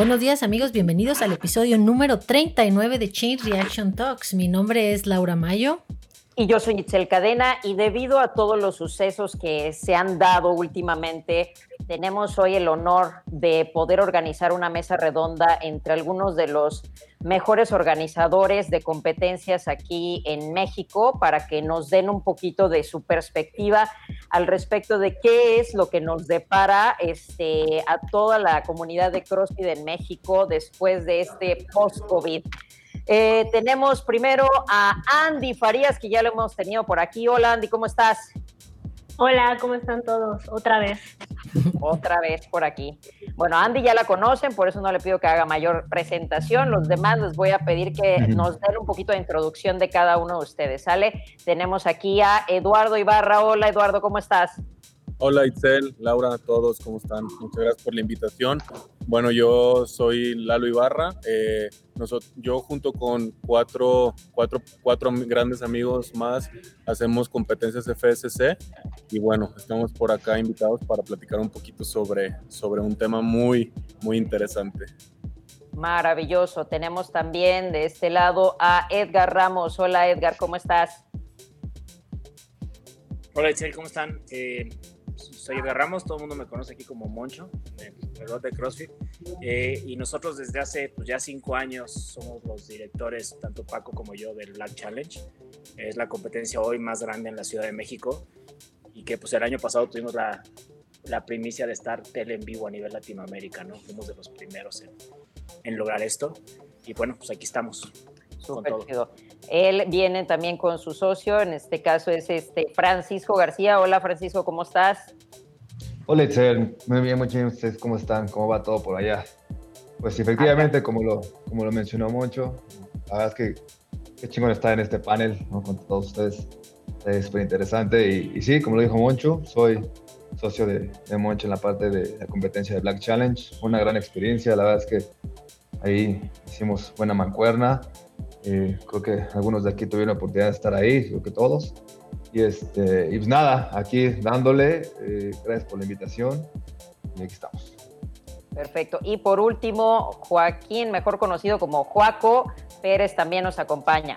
Buenos días amigos, bienvenidos al episodio número 39 de Chain Reaction Talks. Mi nombre es Laura Mayo. Y yo soy Itzel Cadena y debido a todos los sucesos que se han dado últimamente, tenemos hoy el honor de poder organizar una mesa redonda entre algunos de los mejores organizadores de competencias aquí en México para que nos den un poquito de su perspectiva al respecto de qué es lo que nos depara este, a toda la comunidad de CrossFit en México después de este post-COVID. Eh, tenemos primero a Andy Farías, que ya lo hemos tenido por aquí. Hola Andy, ¿cómo estás? Hola, ¿cómo están todos? Otra vez. Otra vez por aquí. Bueno, Andy ya la conocen, por eso no le pido que haga mayor presentación. Los demás les voy a pedir que nos den un poquito de introducción de cada uno de ustedes, ¿sale? Tenemos aquí a Eduardo Ibarra. Hola Eduardo, ¿cómo estás? Hola Itzel, Laura, todos, ¿cómo están? Muchas gracias por la invitación. Bueno, yo soy Lalo Ibarra. Eh, nosotros, yo junto con cuatro, cuatro, cuatro grandes amigos más hacemos competencias FSC y bueno, estamos por acá invitados para platicar un poquito sobre, sobre un tema muy, muy interesante. Maravilloso. Tenemos también de este lado a Edgar Ramos. Hola Edgar, ¿cómo estás? Hola Itzel, ¿cómo están? Eh, soy Edgar Ramos, todo el mundo me conoce aquí como Moncho, el reloj de CrossFit. Eh, y nosotros desde hace pues, ya cinco años somos los directores, tanto Paco como yo, del Black Challenge. Es la competencia hoy más grande en la Ciudad de México y que pues el año pasado tuvimos la, la primicia de estar tele en vivo a nivel Latinoamérica, ¿no? Fuimos de los primeros en, en lograr esto y bueno, pues aquí estamos. Súper chido. Él viene también con su socio, en este caso es este Francisco García. Hola Francisco, ¿cómo estás? Hola Itzel, muy bien, muy bien. ¿Ustedes cómo están? ¿Cómo va todo por allá? Pues efectivamente, como lo, como lo mencionó Moncho, la verdad es que qué chingón estar en este panel ¿no? con todos ustedes. Es súper interesante. Y, sí, como lo dijo Moncho, soy socio de, de, Moncho en la parte de la competencia de Black Challenge. Una gran experiencia, la verdad es que ahí hicimos buena mancuerna. Eh, creo que algunos de aquí tuvieron la oportunidad de estar ahí, creo que todos. Y, este, y pues nada, aquí dándole, eh, gracias por la invitación y aquí estamos. Perfecto. Y por último, Joaquín, mejor conocido como Joaco Pérez, también nos acompaña.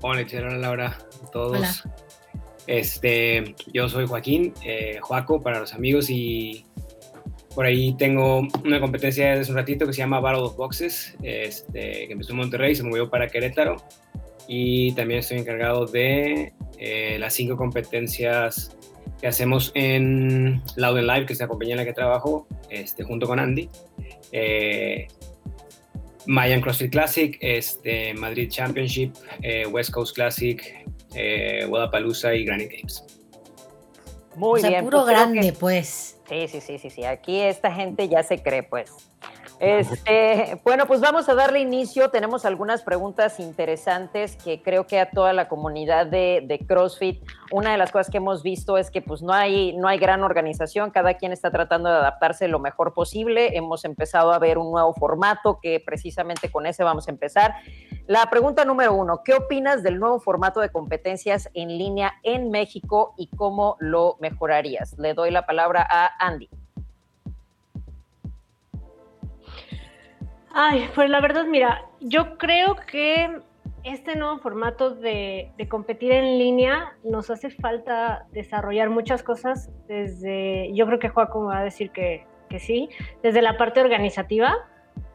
Hola, hola Laura, todos. Este, yo soy Joaquín, eh, Joaco para los amigos y por ahí tengo una competencia de hace un ratito que se llama Battle of Boxes, este, que empezó en Monterrey, se movió para Querétaro y también estoy encargado de eh, las cinco competencias que hacemos en Loud Live, que es la compañía en la que trabajo, este, junto con Andy. Eh, Mayan CrossFit Classic, este, Madrid Championship, eh, West Coast Classic, eh, Guadalajara y Granite Games. Muy bien. Puro pues grande, pues. Sí, sí, sí, sí, sí. Aquí esta gente ya se cree, pues. Este, bueno, pues vamos a darle inicio. Tenemos algunas preguntas interesantes que creo que a toda la comunidad de, CrossFit, una de las cosas que hemos visto es que pues no hay, no hay gran organización, cada quien está tratando de adaptarse lo mejor posible. Hemos empezado a ver un nuevo formato que precisamente con ese vamos a empezar. La pregunta número uno, ¿qué opinas del nuevo formato de competencias en línea en México y cómo lo mejorarías? Le doy la palabra a Andy. Ay, pues la verdad, mira, yo creo que este nuevo formato de, competir en línea nos hace falta desarrollar muchas cosas desde, yo creo que Joaquín va a decir que, sí, desde la parte organizativa,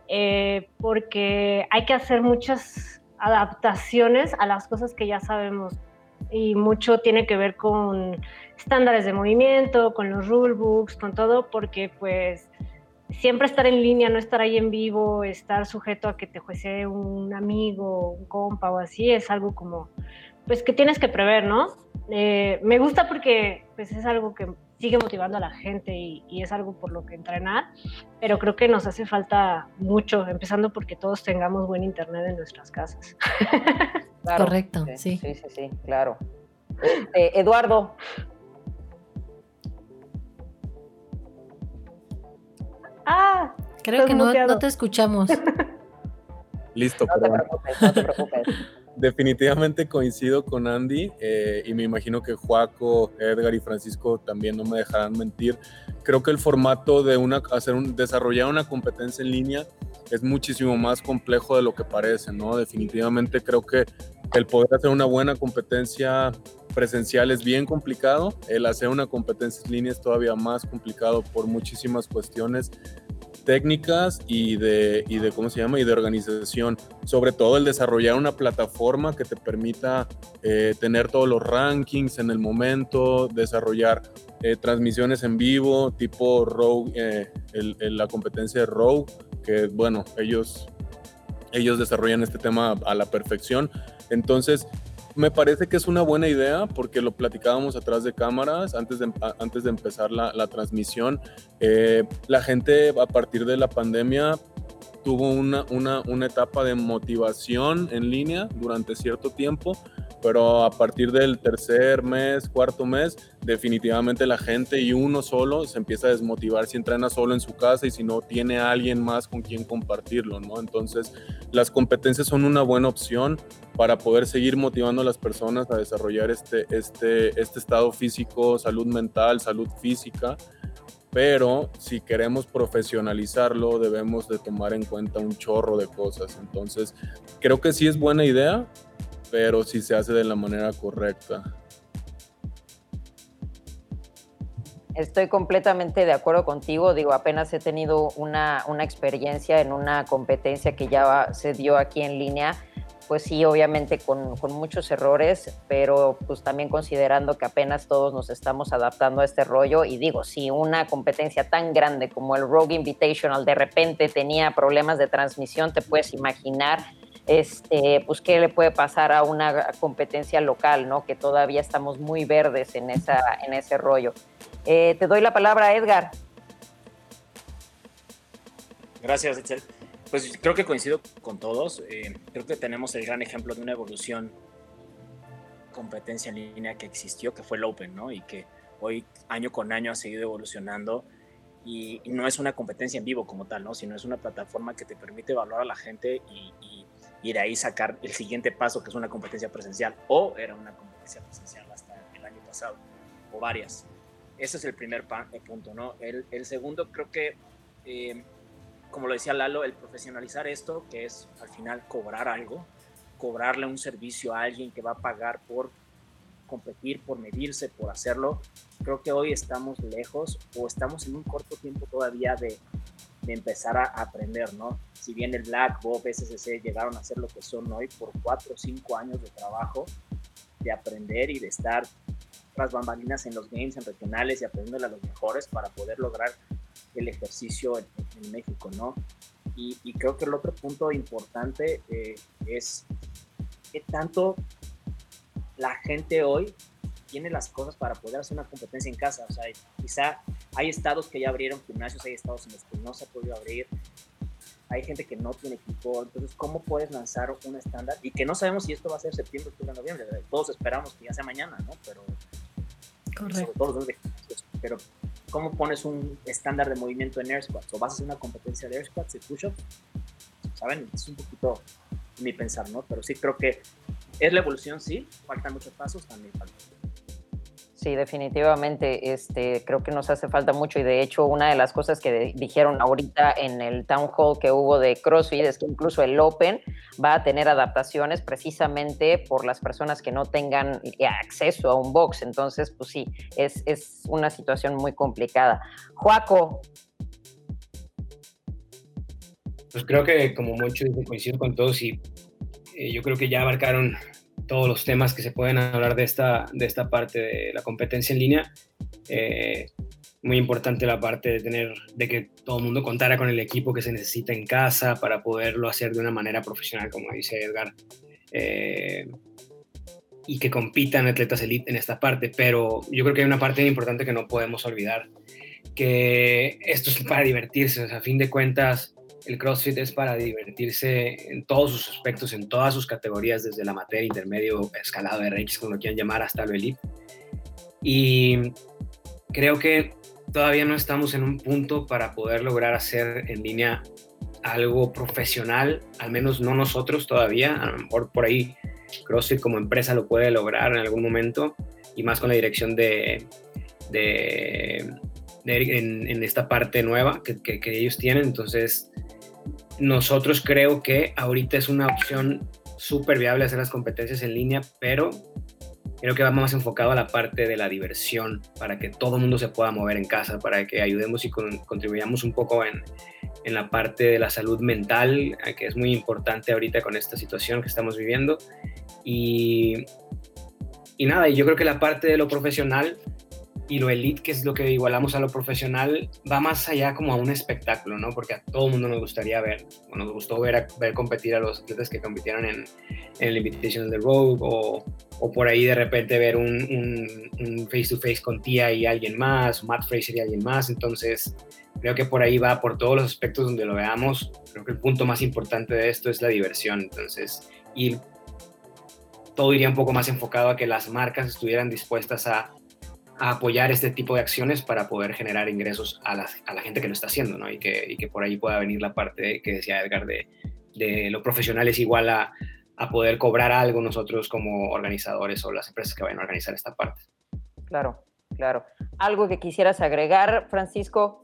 eh, porque hay que hacer muchas adaptaciones a las cosas que ya sabemos y mucho tiene que ver con estándares de movimiento, con los rulebooks, con todo, porque pues siempre estar en línea, no estar ahí en vivo, estar sujeto a que te juece un amigo, un compa o así, es algo como, pues que tienes que prever, ¿no? Eh, me gusta porque pues es algo que sigue motivando a la gente y, es algo por lo que entrenar, pero creo que nos hace falta mucho, empezando porque todos tengamos buen internet en nuestras casas. Correcto, sí. Sí, sí, sí, claro. Este, Eduardo, Ah, creo que no, te escuchamos. Listo, no te preocupes, no te preocupes. definitivamente coincido con Andy eh, y me imagino que Juaco, Edgar y Francisco también no me dejarán mentir. Creo que el formato de una, hacer un, desarrollar una competencia en línea es muchísimo más complejo de lo que parece, ¿no? Definitivamente creo que el poder hacer una buena competencia presencial es bien complicado, el hacer una competencia en línea es todavía más complicado por muchísimas cuestiones técnicas y de, y de, ¿cómo se llama? Y de organización. Sobre todo el desarrollar una plataforma que te permita eh, tener todos los rankings en el momento, desarrollar eh, transmisiones en vivo, tipo Rogue, eh, la competencia de Rogue, que bueno, ellos, ellos desarrollan este tema a la perfección. Entonces, me parece que es una buena idea porque lo platicábamos atrás de cámaras antes de, antes de empezar la, la transmisión. Eh, la gente a partir de la pandemia tuvo una, una, una etapa de motivación en línea durante cierto tiempo pero a partir del tercer mes, cuarto mes, definitivamente la gente y uno solo se empieza a desmotivar si entrena solo en su casa y si no tiene alguien más con quien compartirlo, ¿no? Entonces, las competencias son una buena opción para poder seguir motivando a las personas a desarrollar este, este, este estado físico, salud mental, salud física, pero si queremos profesionalizarlo debemos de tomar en cuenta un chorro de cosas. Entonces, creo que sí es buena idea, pero si se hace de la manera correcta. Estoy completamente de acuerdo contigo. Digo, apenas he tenido una, una experiencia en una competencia que ya se dio aquí en línea. Pues sí, obviamente con, con, muchos errores, pero pues también considerando que apenas todos nos estamos adaptando a este rollo. Y digo, si una competencia tan grande como el Rogue Invitational de repente tenía problemas de transmisión, te puedes imaginar este, pues qué le puede pasar a una competencia local, ¿no? Que todavía estamos muy verdes en, esa, en ese rollo. Eh, te doy la palabra, Edgar. Gracias, Itzel. Pues creo que coincido con todos. Eh, creo que tenemos el gran ejemplo de una evolución competencia en línea que existió, que fue el Open, ¿no? Y que hoy año con año ha seguido evolucionando y, no es una competencia en vivo como tal, ¿no? Sino es una plataforma que te permite evaluar a la gente y, y de ahí sacar el siguiente paso, que es una competencia presencial, o era una competencia presencial hasta el año pasado, o varias. Ese es el primer eh, punto, ¿no? El, el segundo, creo que, eh, como lo decía Lalo, el profesionalizar esto, que es al final cobrar algo, cobrarle un servicio a alguien que va a pagar por competir, por medirse, por hacerlo, creo que hoy estamos lejos o estamos en un corto tiempo todavía de, de empezar a aprender, ¿no? Si bien el Black, Bob, SSC llegaron a ser lo que son hoy por cuatro o cinco años de trabajo, de aprender y de estar tras bambalinas en los games, en regionales y aprendiendo a los mejores para poder lograr el ejercicio en, México, ¿no? Y, creo que el otro punto importante eh, es qué tanto la gente hoy tiene las cosas para poder hacer una competencia en casa. O sea, quizá hay estados que ya abrieron gimnasios, hay estados en los que no se ha podido abrir, hay gente que no tiene equipo. Entonces, ¿cómo puedes lanzar un estándar? Y que no sabemos si esto va a ser septiembre, octubre, noviembre. Todos esperamos que ya sea mañana, ¿no? Pero. Correcto. pero, ¿cómo pones un estándar de movimiento en air squats? ¿O vas a hacer una competencia de air squats, de push-ups? ¿Saben? Es un poquito mi pensar, ¿no? Pero sí creo que es la evolución, sí. Faltan muchos pasos, también faltan. Sí, definitivamente, este, creo que nos hace falta mucho y de hecho una de las cosas que dijeron ahorita en el town hall que hubo de CrossFit es que incluso el Open va a tener adaptaciones precisamente por las personas que no tengan acceso a un box. Entonces, pues sí, es, es una situación muy complicada. Joaco. Pues creo que como mucho coincido con todos y eh, yo creo que ya abarcaron todos los temas que se pueden hablar de esta, de esta parte de la competencia en línea. Eh, muy importante la parte de tener, de que todo el mundo contara con el equipo que se necesita en casa para poderlo hacer de una manera profesional, como dice Edgar. Eh, y que compitan atletas elite en esta parte, pero yo creo que hay una parte importante que no podemos olvidar, que esto es para divertirse, a fin de cuentas, el CrossFit es para divertirse en todos sus aspectos, en todas sus categorías, desde la materia, intermedio, escalado, RX, como lo quieran llamar, hasta lo elite. Y creo que todavía no estamos en un punto para poder lograr hacer en línea algo profesional, al menos no nosotros todavía, a lo mejor por ahí CrossFit como empresa lo puede lograr en algún momento y más con la dirección de, de, en, esta parte nueva que, que, ellos tienen. Entonces, nosotros creo que ahorita es una opción súper viable hacer las competencias en línea, pero creo que va más enfocado a la parte de la diversión, para que todo el mundo se pueda mover en casa, para que ayudemos y contribuyamos un poco en, en, la parte de la salud mental, eh, que es muy importante ahorita con esta situación que estamos viviendo. Y, y nada, yo creo que la parte de lo profesional y lo elite, que es lo que igualamos a lo profesional, va más allá como a un espectáculo, ¿no? Porque a todo el mundo nos gustaría ver, o nos gustó ver, ver competir a los atletas que compitieron en, en el Invitation de Rogue, o, o, por ahí de repente ver un, face to face con Tia y alguien más, Matt Fraser y alguien más. Entonces, creo que por ahí va, por todos los aspectos donde lo veamos. Creo que el punto más importante de esto es la diversión. Entonces, y todo iría un poco más enfocado a que las marcas estuvieran dispuestas a apoyar este tipo de acciones para poder generar ingresos a la, a la gente que lo está haciendo, ¿no? Y que, y que, por ahí pueda venir la parte que decía Edgar de, de lo profesional es igual a, a, poder cobrar algo nosotros como organizadores o las empresas que vayan a organizar esta parte. Claro, claro. ¿Algo que quisieras agregar, Francisco?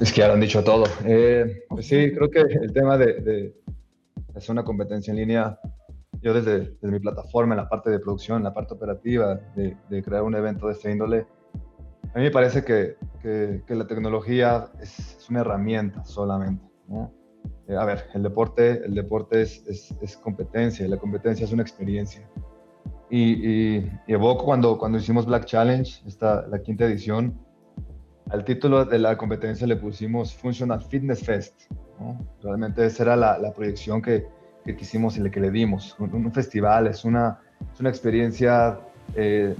Es que ya lo han dicho todo. Eh, pues sí, creo que el tema de, de hacer una competencia en línea yo desde, mi plataforma, en la parte de producción, en la parte operativa, de, crear un evento de este índole, a mí me parece que, que, la tecnología es, una herramienta solamente. Eh, a ver, el deporte, el deporte es, es, competencia, la competencia es una experiencia. Y, y, evoco cuando, cuando hicimos Black Challenge, esta, la quinta edición, al título de la competencia le pusimos Functional Fitness Fest. Realmente esa era la, la proyección que, que quisimos y le que le dimos. Un, festival es una, es una experiencia eh,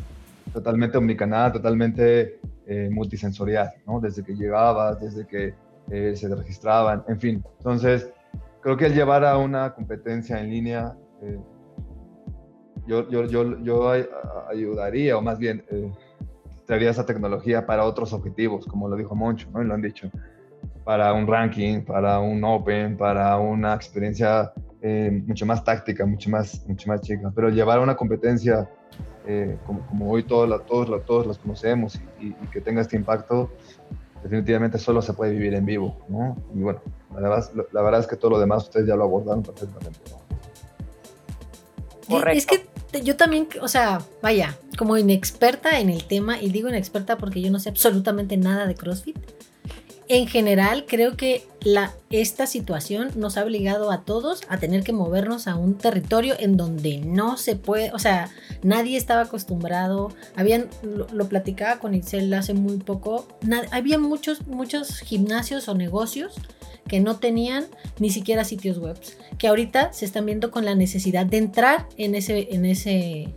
totalmente omnicanal, totalmente eh, multisensorial, ¿no? Desde que llegabas, desde que eh, se registraban, en fin. Entonces, creo que el llevar a una competencia en línea, yo, yo, yo, yo, ayudaría, o más bien, traería esa tecnología para otros objetivos, como lo dijo Moncho, ¿no? Y lo han dicho para un ranking, para un open, para una experiencia eh, mucho más táctica, mucho más, mucho más chica. Pero llevar a una competencia eh, como, hoy todos, todos, todos las conocemos y, que tenga este impacto, definitivamente solo se puede vivir en vivo. ¿no? Y bueno, la verdad, la verdad, es que todo lo demás ustedes ya lo abordaron perfectamente. Es que yo también, o sea, vaya, como inexperta en el tema, y digo inexperta porque yo no sé absolutamente nada de CrossFit, en general creo que esta situación nos ha obligado a todos a tener que movernos a un territorio en donde no se puede, o sea, nadie estaba acostumbrado, habían, lo, platicaba con Itzel hace muy poco, había muchos, muchos gimnasios o negocios que no tenían ni siquiera sitios web, que ahorita se están viendo con la necesidad de entrar en ese, en ese,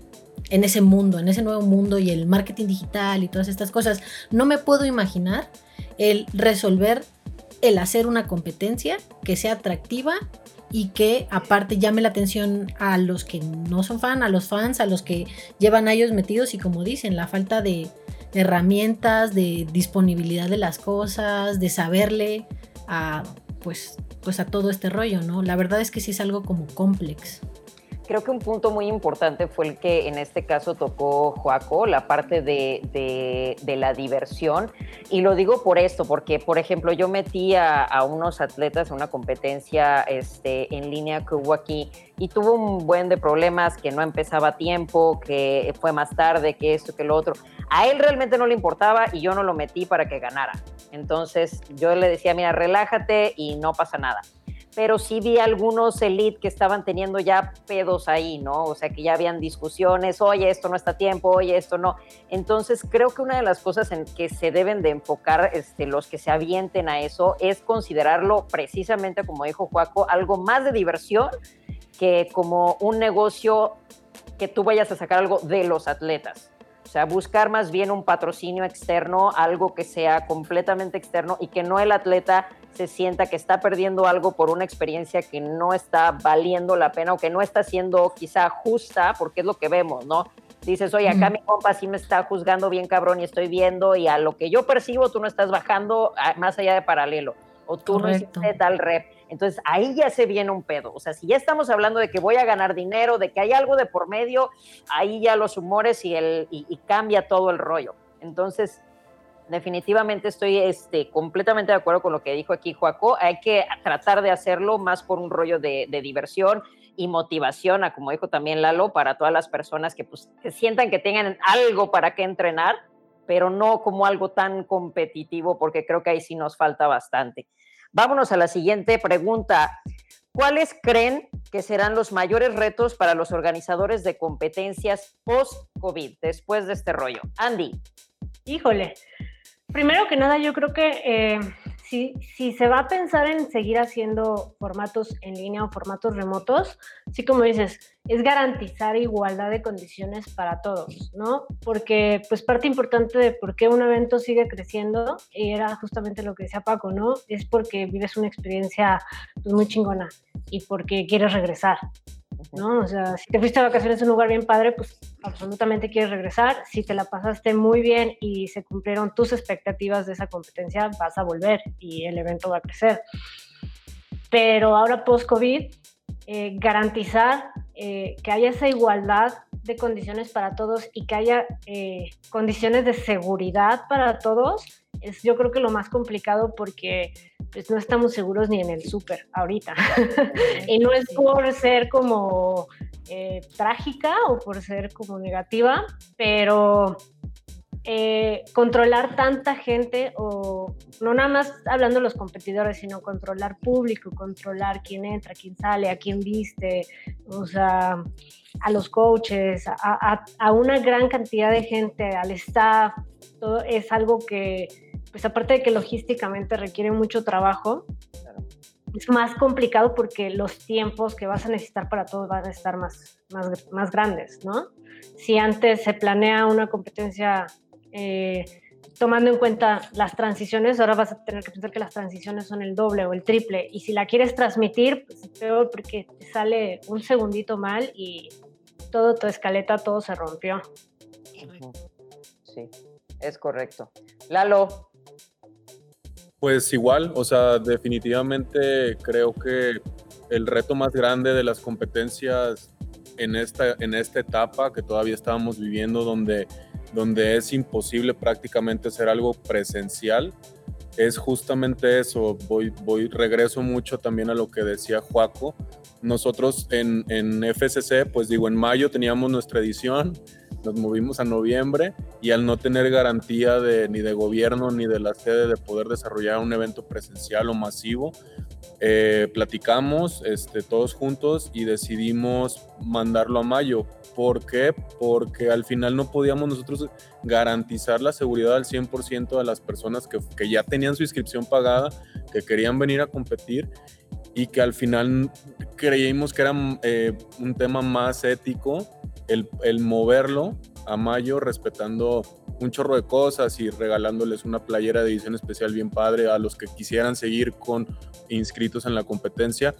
en ese mundo, en ese nuevo mundo y el marketing digital y todas estas cosas. No me puedo imaginar el resolver, el hacer una competencia que sea atractiva y que aparte llame la atención a los que no son fan, a los fans, a los que llevan a ellos metidos y como dicen, la falta de herramientas, de disponibilidad de las cosas, de saberle a pues pues a todo este rollo, ¿no? La verdad es que sí es algo como complex creo que un punto muy importante fue el que en este caso tocó Joaco, la parte de, la diversión. Y lo digo por esto, porque, por ejemplo, yo metí a, unos atletas en una competencia este, en línea que hubo aquí y tuvo un buen de problemas, que no empezaba a tiempo, que fue más tarde, que esto, que lo otro. A él realmente no le importaba y yo no lo metí para que ganara. Entonces yo le decía, mira, relájate y no pasa nada pero sí vi algunos elite que estaban teniendo ya pedos ahí, ¿no? O sea, que ya habían discusiones, oye, esto no está a tiempo, oye, esto no. Entonces, creo que una de las cosas en que se deben de enfocar este, los que se avienten a eso es considerarlo precisamente, como dijo Juaco, algo más de diversión que como un negocio que tú vayas a sacar algo de los atletas. O sea, buscar más bien un patrocinio externo, algo que sea completamente externo y que no el atleta se sienta que está perdiendo algo por una experiencia que no está valiendo la pena o que no está siendo quizá justa, porque es lo que vemos, ¿no? Dices, oye, acá mi compa sí me está juzgando bien cabrón y estoy viendo y a lo que yo percibo tú no estás bajando más allá de paralelo. o tú no hiciste tal rep. Entonces ahí ya se viene un pedo. O sea, si ya estamos hablando de que voy a ganar dinero, de que hay algo de por medio, ahí ya los humores y, el, y, cambia todo el rollo. Entonces, definitivamente estoy este, completamente de acuerdo con lo que dijo aquí Joaco. Hay que tratar de hacerlo más por un rollo de, diversión y motivación, a, como dijo también Lalo, para todas las personas que, pues, que sientan que tengan algo para que entrenar, pero no como algo tan competitivo, porque creo que ahí sí nos falta bastante. Vámonos a la siguiente pregunta. ¿Cuáles creen que serán los mayores retos para los organizadores de competencias post-COVID, después de este rollo? Andy. Híjole, primero que nada yo creo que eh, si, se va a pensar en seguir haciendo formatos en línea o formatos remotos, sí como dices, es garantizar igualdad de condiciones para todos, ¿no? Porque pues parte importante de por qué un evento sigue creciendo, y era justamente lo que decía Paco, ¿no? Es porque vives una experiencia pues, muy chingona y porque quieres regresar, ¿no? O sea, si te fuiste de vacaciones en un lugar bien padre, pues absolutamente quieres regresar. Si te la pasaste muy bien y se cumplieron tus expectativas de esa competencia, vas a volver y el evento va a crecer. Pero ahora post-COVID, eh, garantizar eh, que haya esa igualdad de condiciones para todos y que haya eh, condiciones de seguridad para todos, es yo creo que lo más complicado porque pues no estamos seguros ni en el súper ahorita. y no es por ser como eh, trágica o por ser como negativa, pero eh, controlar tanta gente o no nada más hablando de los competidores, sino controlar público, controlar quién entra, quién sale, a quién viste, o sea, a los coaches, a, a una gran cantidad de gente, al staff, todo es algo que pues aparte de que logísticamente requiere mucho trabajo, es más complicado porque los tiempos que vas a necesitar para todo van a estar más, más, más grandes, ¿no? Si antes se planea una competencia eh, tomando en cuenta las transiciones, ahora vas a tener que pensar que las transiciones son el doble o el triple. Y si la quieres transmitir, pues es peor porque te sale un segundito mal y todo tu escaleta, todo se rompió. Sí, es correcto. Lalo, pues igual, o sea, definitivamente creo que el reto más grande de las competencias en esta, en esta etapa que todavía estábamos viviendo, donde, donde es imposible prácticamente hacer algo presencial, es justamente eso. Voy, voy, regreso mucho también a lo que decía Juaco. Nosotros en, en FCC, pues digo, en mayo teníamos nuestra edición, nos movimos a noviembre y al no tener garantía de, ni de gobierno ni de la sede de poder desarrollar un evento presencial o masivo, eh, platicamos este, todos juntos y decidimos mandarlo a mayo. ¿Por qué? Porque al final no podíamos nosotros garantizar la seguridad al 100% de las personas que, que ya tenían su inscripción pagada, que querían venir a competir y que al final creímos que era eh, un tema más ético el, el, moverlo a mayo respetando un chorro de cosas y regalándoles una playera de edición especial bien padre a los que quisieran seguir con inscritos en la competencia.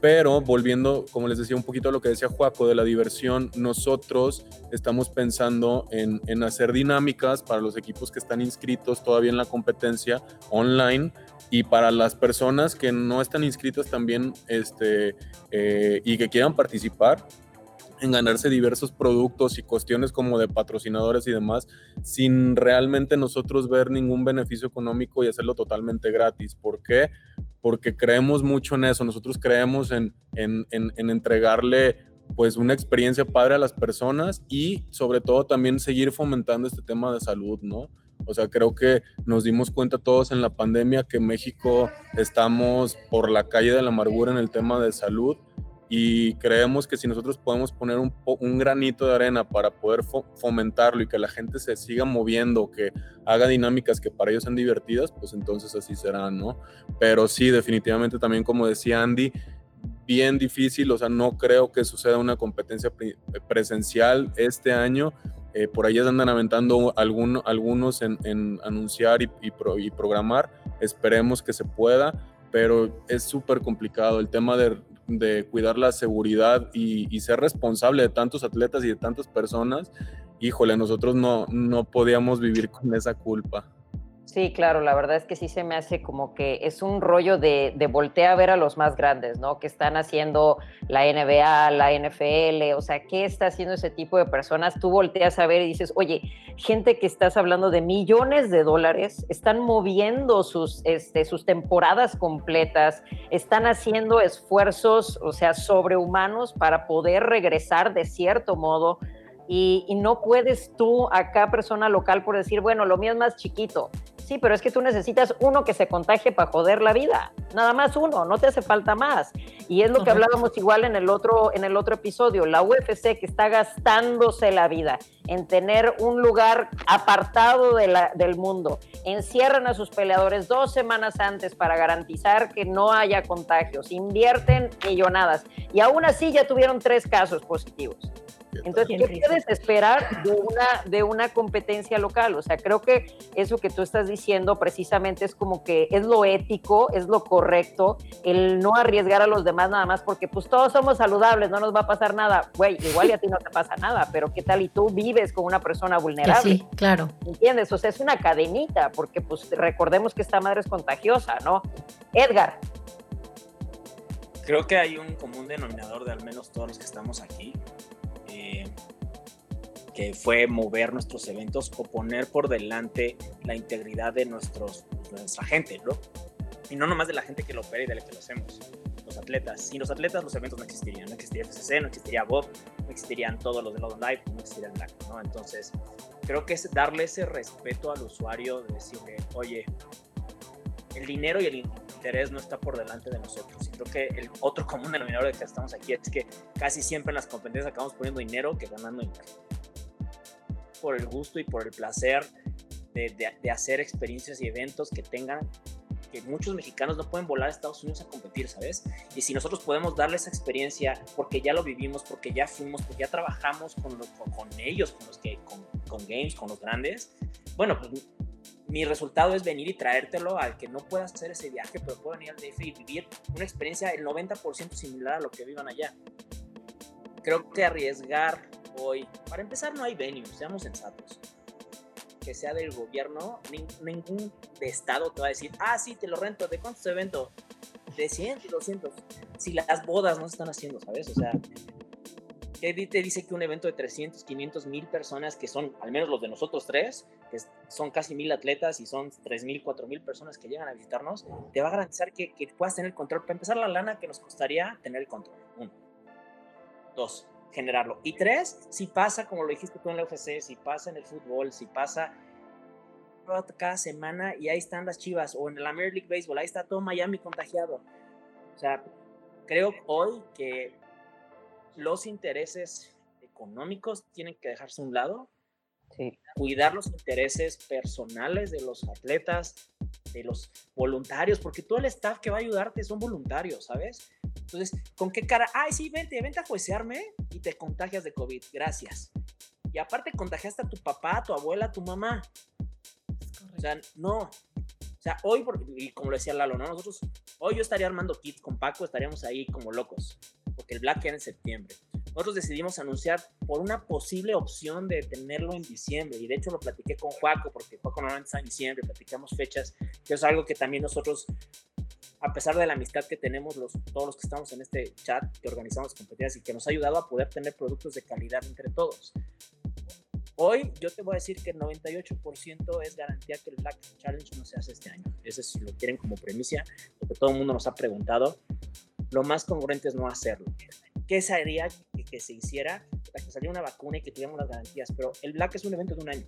Pero volviendo, como les decía, un poquito a lo que decía Juaco de la diversión, nosotros estamos pensando en, en, hacer dinámicas para los equipos que están inscritos todavía en la competencia online y para las personas que no están inscritas también este, eh, y que quieran participar, en ganarse diversos productos y cuestiones como de patrocinadores y demás, sin realmente nosotros ver ningún beneficio económico y hacerlo totalmente gratis. ¿Por qué? Porque creemos mucho en eso, nosotros creemos en, en, en, entregarle pues una experiencia padre a las personas y sobre todo también seguir fomentando este tema de salud, ¿no? O sea, creo que nos dimos cuenta todos en la pandemia que México estamos por la calle de la amargura en el tema de salud y creemos que si nosotros podemos poner un, un granito de arena para poder fomentarlo y que la gente se siga moviendo, que haga dinámicas que para ellos sean divertidas, pues entonces así será, ¿no? Pero sí, definitivamente también como decía Andy, bien difícil, o sea, no creo que suceda una competencia presencial este año. Eh, por ahí andan aventando algún, algunos en, anunciar y, y, y programar. Esperemos que se pueda pero es súper complicado el tema de cuidar la seguridad y, ser responsable de tantos atletas y de tantas personas, híjole, nosotros no, no podíamos vivir con esa culpa. Sí, claro, la verdad es que sí se me hace como que es un rollo de, de voltear a ver a los más grandes, ¿no? Que están haciendo la NBA, la NFL, o sea, ¿qué está haciendo ese tipo de personas? Tú volteas a ver y dices, oye, gente que estás hablando de millones de dólares, están moviendo sus, este, sus temporadas completas, están haciendo esfuerzos, o sea, sobrehumanos para poder regresar de cierto modo. Y, y no puedes tú, acá, persona local, por decir, bueno, lo mío es más chiquito Sí, pero es que tú necesitas uno que se contagie para joder la vida. Nada más uno, no te hace falta más. Y es lo que hablábamos igual en el otro, en el otro episodio. La UFC que está gastándose la vida en tener un lugar apartado de la, del mundo. Encierran a sus peleadores dos semanas antes para garantizar que no haya contagios. Invierten millonadas. Y aún así ya tuvieron tres casos positivos. Entonces, ¿qué puedes esperar de una, de una competencia local? O sea, creo que eso que tú estás diciendo precisamente es como que es lo ético, es lo correcto, el no arriesgar a los demás nada más porque pues todos somos saludables, no nos va a pasar nada. Güey, igual y a ti no te pasa nada, pero ¿qué tal y tú vives con una persona vulnerable? Sí, claro. ¿Entiendes? O sea, es una cadenita porque pues recordemos que esta madre es contagiosa, ¿no? Edgar. Creo que hay un común denominador de al menos todos los que estamos aquí, que fue mover nuestros eventos o poner por delante la integridad de, nuestros, nuestra gente, ¿no? Y no nomás de la gente que lo opera y de la que lo hacemos, los atletas. Sin los atletas los eventos no existirían, no existiría FCC, no existiría Bob, no existirían todos los de London Live, no existiría el ¿no? Entonces, creo que es darle ese respeto al usuario, de decirle, oye, el dinero y el interés no está por delante de nosotros. Y creo que el otro común denominador de que estamos aquí es que casi siempre en las competencias acabamos poniendo dinero que ganando dinero por el gusto y por el placer de, de, hacer experiencias y eventos que tengan que muchos mexicanos no pueden volar a Estados Unidos a competir, ¿sabes? Y si nosotros podemos darle esa experiencia porque ya lo vivimos, porque ya fuimos, porque ya trabajamos con, con, ellos, con los que, con, con, games, con los grandes, bueno, pues mi resultado es venir y traértelo al que no pueda hacer ese viaje, pero pueda venir al DF y vivir una experiencia el 90% similar a lo que vivan allá. Creo que arriesgar hoy. Para empezar, no hay venues, seamos sensatos. Que sea del gobierno, ningún de estado te va a decir, ah, sí, te lo rento. ¿De cuántos eventos? De 100 y 200. Si las bodas no se están haciendo, ¿sabes? O sea, ¿qué te dice que un evento de 300, 500 mil personas, que son al menos los de nosotros tres, que son casi mil atletas y son 3 mil, 4 mil personas que llegan a visitarnos, te va a garantizar que, que puedas tener el control? Para empezar, la lana que nos costaría tener el control. Uno. Dos generarlo. Y tres, si pasa, como lo dijiste tú en la UFC, si pasa en el fútbol, si pasa cada semana y ahí están las chivas, o en la Major League Baseball, ahí está todo Miami contagiado. O sea, creo hoy que los intereses económicos tienen que dejarse a un lado, cuidar los intereses personales de los atletas, de los voluntarios, porque todo el staff que va a ayudarte son voluntarios, ¿sabes? Entonces, ¿con qué cara? Ay, sí, vente, vente a juecearme y te contagias de COVID. Gracias. Y aparte contagiaste a tu papá, a tu abuela, a tu mamá. O sea, no. O sea, hoy, y como lo decía Lalo, ¿no? Nosotros, hoy yo estaría armando kits con Paco, estaríamos ahí como locos, porque el Black era en septiembre. Nosotros decidimos anunciar por una posible opción de tenerlo en diciembre, y de hecho lo platiqué con Juaco, porque Juaco normalmente está en diciembre, platicamos fechas, que es algo que también nosotros a pesar de la amistad que tenemos los, todos los que estamos en este chat que organizamos competencias y que nos ha ayudado a poder tener productos de calidad entre todos. Hoy yo te voy a decir que el 98% es garantía que el Black Challenge no se hace este año. Ese si lo quieren como premisa, lo que todo el mundo nos ha preguntado. Lo más congruente es no hacerlo. ¿Qué sería que, que se hiciera que saliera una vacuna y que tuviéramos las garantías? Pero el Black es un evento de un año.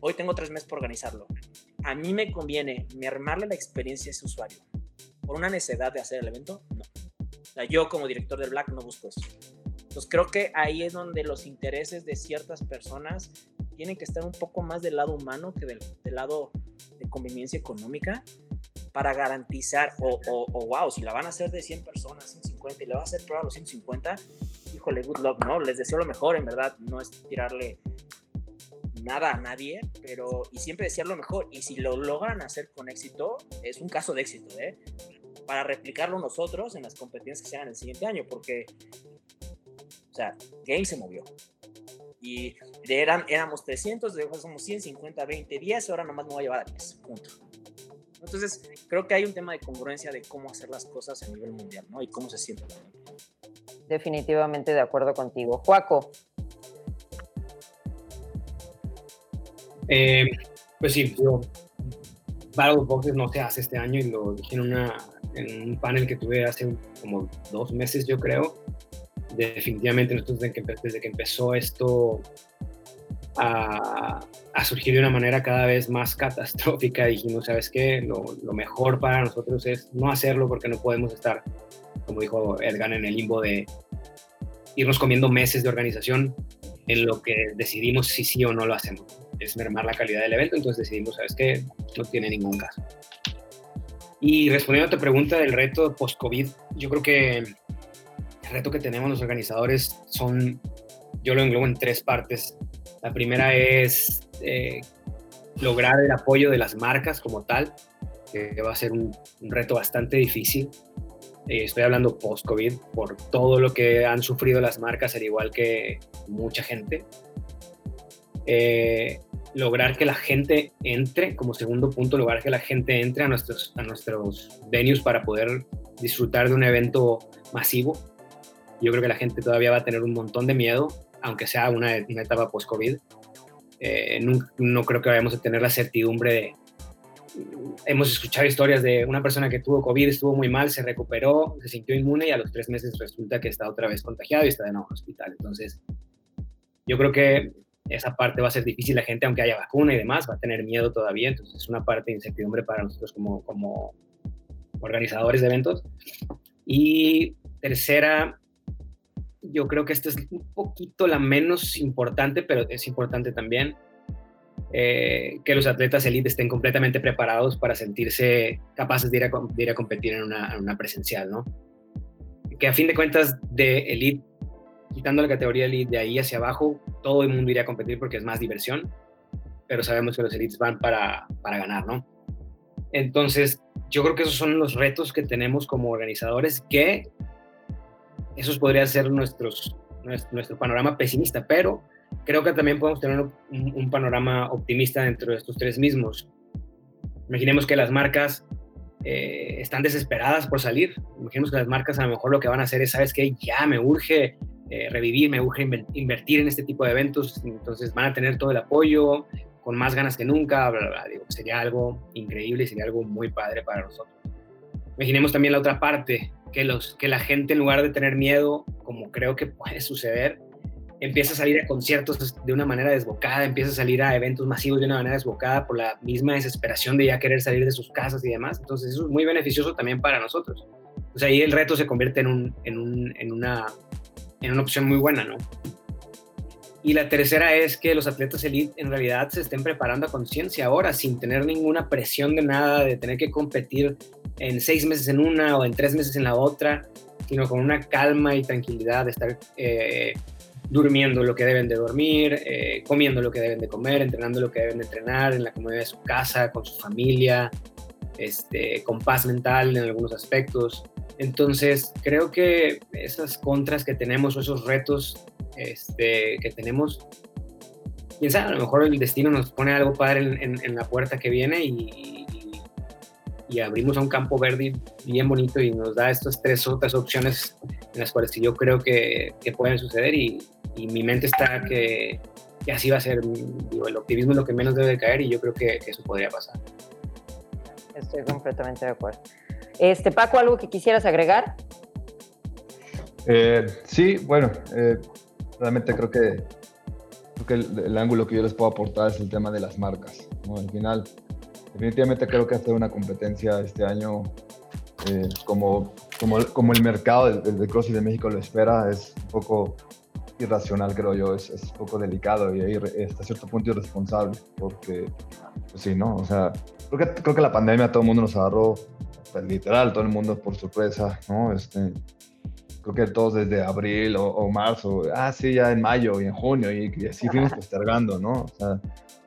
Hoy tengo tres meses por organizarlo a mí me conviene mermarle la experiencia a ese usuario por una necesidad de hacer el evento, no. O sea, yo como director del Black no busco eso. Entonces creo que ahí es donde los intereses de ciertas personas tienen que estar un poco más del lado humano que del, lado de conveniencia económica para garantizar, o, o, wow, si la van a hacer de 100 personas, 150, y le va a hacer prueba a los 150, híjole, good luck, ¿no? Les deseo lo mejor, en verdad, no es tirarle nada a nadie, pero y siempre decía lo mejor. Y si lo logran hacer con éxito, es un caso de éxito, ¿eh? Para replicarlo nosotros en las competencias que se hagan el siguiente año, porque, o sea, Game se movió. Y eran, éramos 300, después somos 150, 20, 10, ahora nomás me voy a llevar a 10, punto. Entonces, creo que hay un tema de congruencia de cómo hacer las cosas a nivel mundial, ¿no? Y cómo se siente la gente. Definitivamente de acuerdo contigo. Juaco. Eh, pues sí, yo, Battle of Boxes no se hace este año y lo dije en, una, en un panel que tuve hace como dos meses, yo creo. Definitivamente, desde que, desde que empezó esto a, a, surgir de una manera cada vez más catastrófica, dijimos, ¿sabes qué? Lo, lo, mejor para nosotros es no hacerlo porque no podemos estar, como dijo Edgar, en el limbo de irnos comiendo meses de organización en lo que decidimos si sí o no lo hacemos. Es mermar la calidad del evento, entonces decidimos, ¿sabes qué? No tiene ningún caso. Y respondiendo a tu pregunta del reto post-COVID, yo creo que el reto que tenemos los organizadores son, yo lo englobo en tres partes. La primera es eh, lograr el apoyo de las marcas como tal, que va a ser un, reto bastante difícil. Eh, estoy hablando post-COVID, por todo lo que han sufrido las marcas, al igual que mucha gente. Eh, lograr que la gente entre, como segundo punto, lograr que la gente entre a nuestros, a nuestros venues para poder disfrutar de un evento masivo. Yo creo que la gente todavía va a tener un montón de miedo, aunque sea una, una etapa post-COVID. Eh, no, no, creo que vayamos a tener la certidumbre de, hemos escuchado historias de una persona que tuvo COVID, estuvo muy mal, se recuperó, se sintió inmune y a los tres meses resulta que está otra vez contagiado y está de nuevo en hospital. Entonces, yo creo que esa parte va a ser difícil. La gente, aunque haya vacuna y demás, va a tener miedo todavía. Entonces, es una parte de incertidumbre para nosotros como, como organizadores de eventos. Y tercera, yo creo que esta es un poquito la menos importante, pero es importante también eh, que los atletas elite estén completamente preparados para sentirse capaces de ir a, de ir a competir en una, en una, presencial, ¿no? Que a fin de cuentas de elite, quitando la categoría elite de ahí hacia abajo, todo el mundo iría a competir porque es más diversión, pero sabemos que los elites van para, para ganar, ¿no? Entonces, yo creo que esos son los retos que tenemos como organizadores, que esos podrían ser nuestro, nuestro panorama pesimista, pero creo que también podemos tener un, panorama optimista dentro de estos tres mismos. Imaginemos que las marcas eh, están desesperadas por salir. Imaginemos que las marcas a lo mejor lo que van a hacer es, ¿sabes qué? Ya me urge eh, revivir, me urge invertir en este tipo de eventos. Entonces van a tener todo el apoyo, con más ganas que nunca. Bla, bla. Digo, sería algo increíble sería algo muy padre para nosotros. Imaginemos también la otra parte, que, los, que la gente en lugar de tener miedo, como creo que puede suceder, empieza a salir a conciertos de una manera desbocada, empieza a salir a eventos masivos de una manera desbocada por la misma desesperación de ya querer salir de sus casas y demás. Entonces eso es muy beneficioso también para nosotros. O sea, ahí el reto se convierte en, un, en, un, en, una, en una opción muy buena, ¿no? Y la tercera es que los atletas elite en realidad se estén preparando a conciencia ahora, sin tener ninguna presión de nada, de tener que competir en seis meses en una o en tres meses en la otra, sino con una calma y tranquilidad de estar eh, durmiendo lo que deben de dormir, eh, comiendo lo que deben de comer, entrenando lo que deben de entrenar en la comunidad de su casa, con su familia, este, con paz mental en algunos aspectos. Entonces, creo que esas contras que tenemos o esos retos este, que tenemos, quién sabe, a lo mejor el destino nos pone algo padre en, en la puerta que viene y, y abrimos a un campo verde bien bonito y nos da estas tres otras opciones en las cuales yo creo que, que pueden suceder y, y, mi mente está que, que, así va a ser. Digo, el optimismo es lo que menos debe caer y yo creo que, eso podría pasar. Estoy completamente de acuerdo. Este, Paco, ¿algo que quisieras agregar? Eh, sí, bueno, eh, realmente creo que, creo que el, el, ángulo que yo les puedo aportar es el tema de las marcas. ¿no? Al final, definitivamente creo que hacer una competencia este año eh, como, como, como, el mercado del, del CrossFit de México lo espera es un poco irracional, creo yo, es, es un poco delicado y hasta cierto punto irresponsable, porque, pues sí, ¿no? O sea, creo que, creo que la pandemia todo el mundo nos agarró, pues, literal, todo el mundo por sorpresa, ¿no? Este, creo que todos desde abril o, o, marzo, ah, sí, ya en mayo y en junio, y, y así fuimos postergando, ¿no? O sea,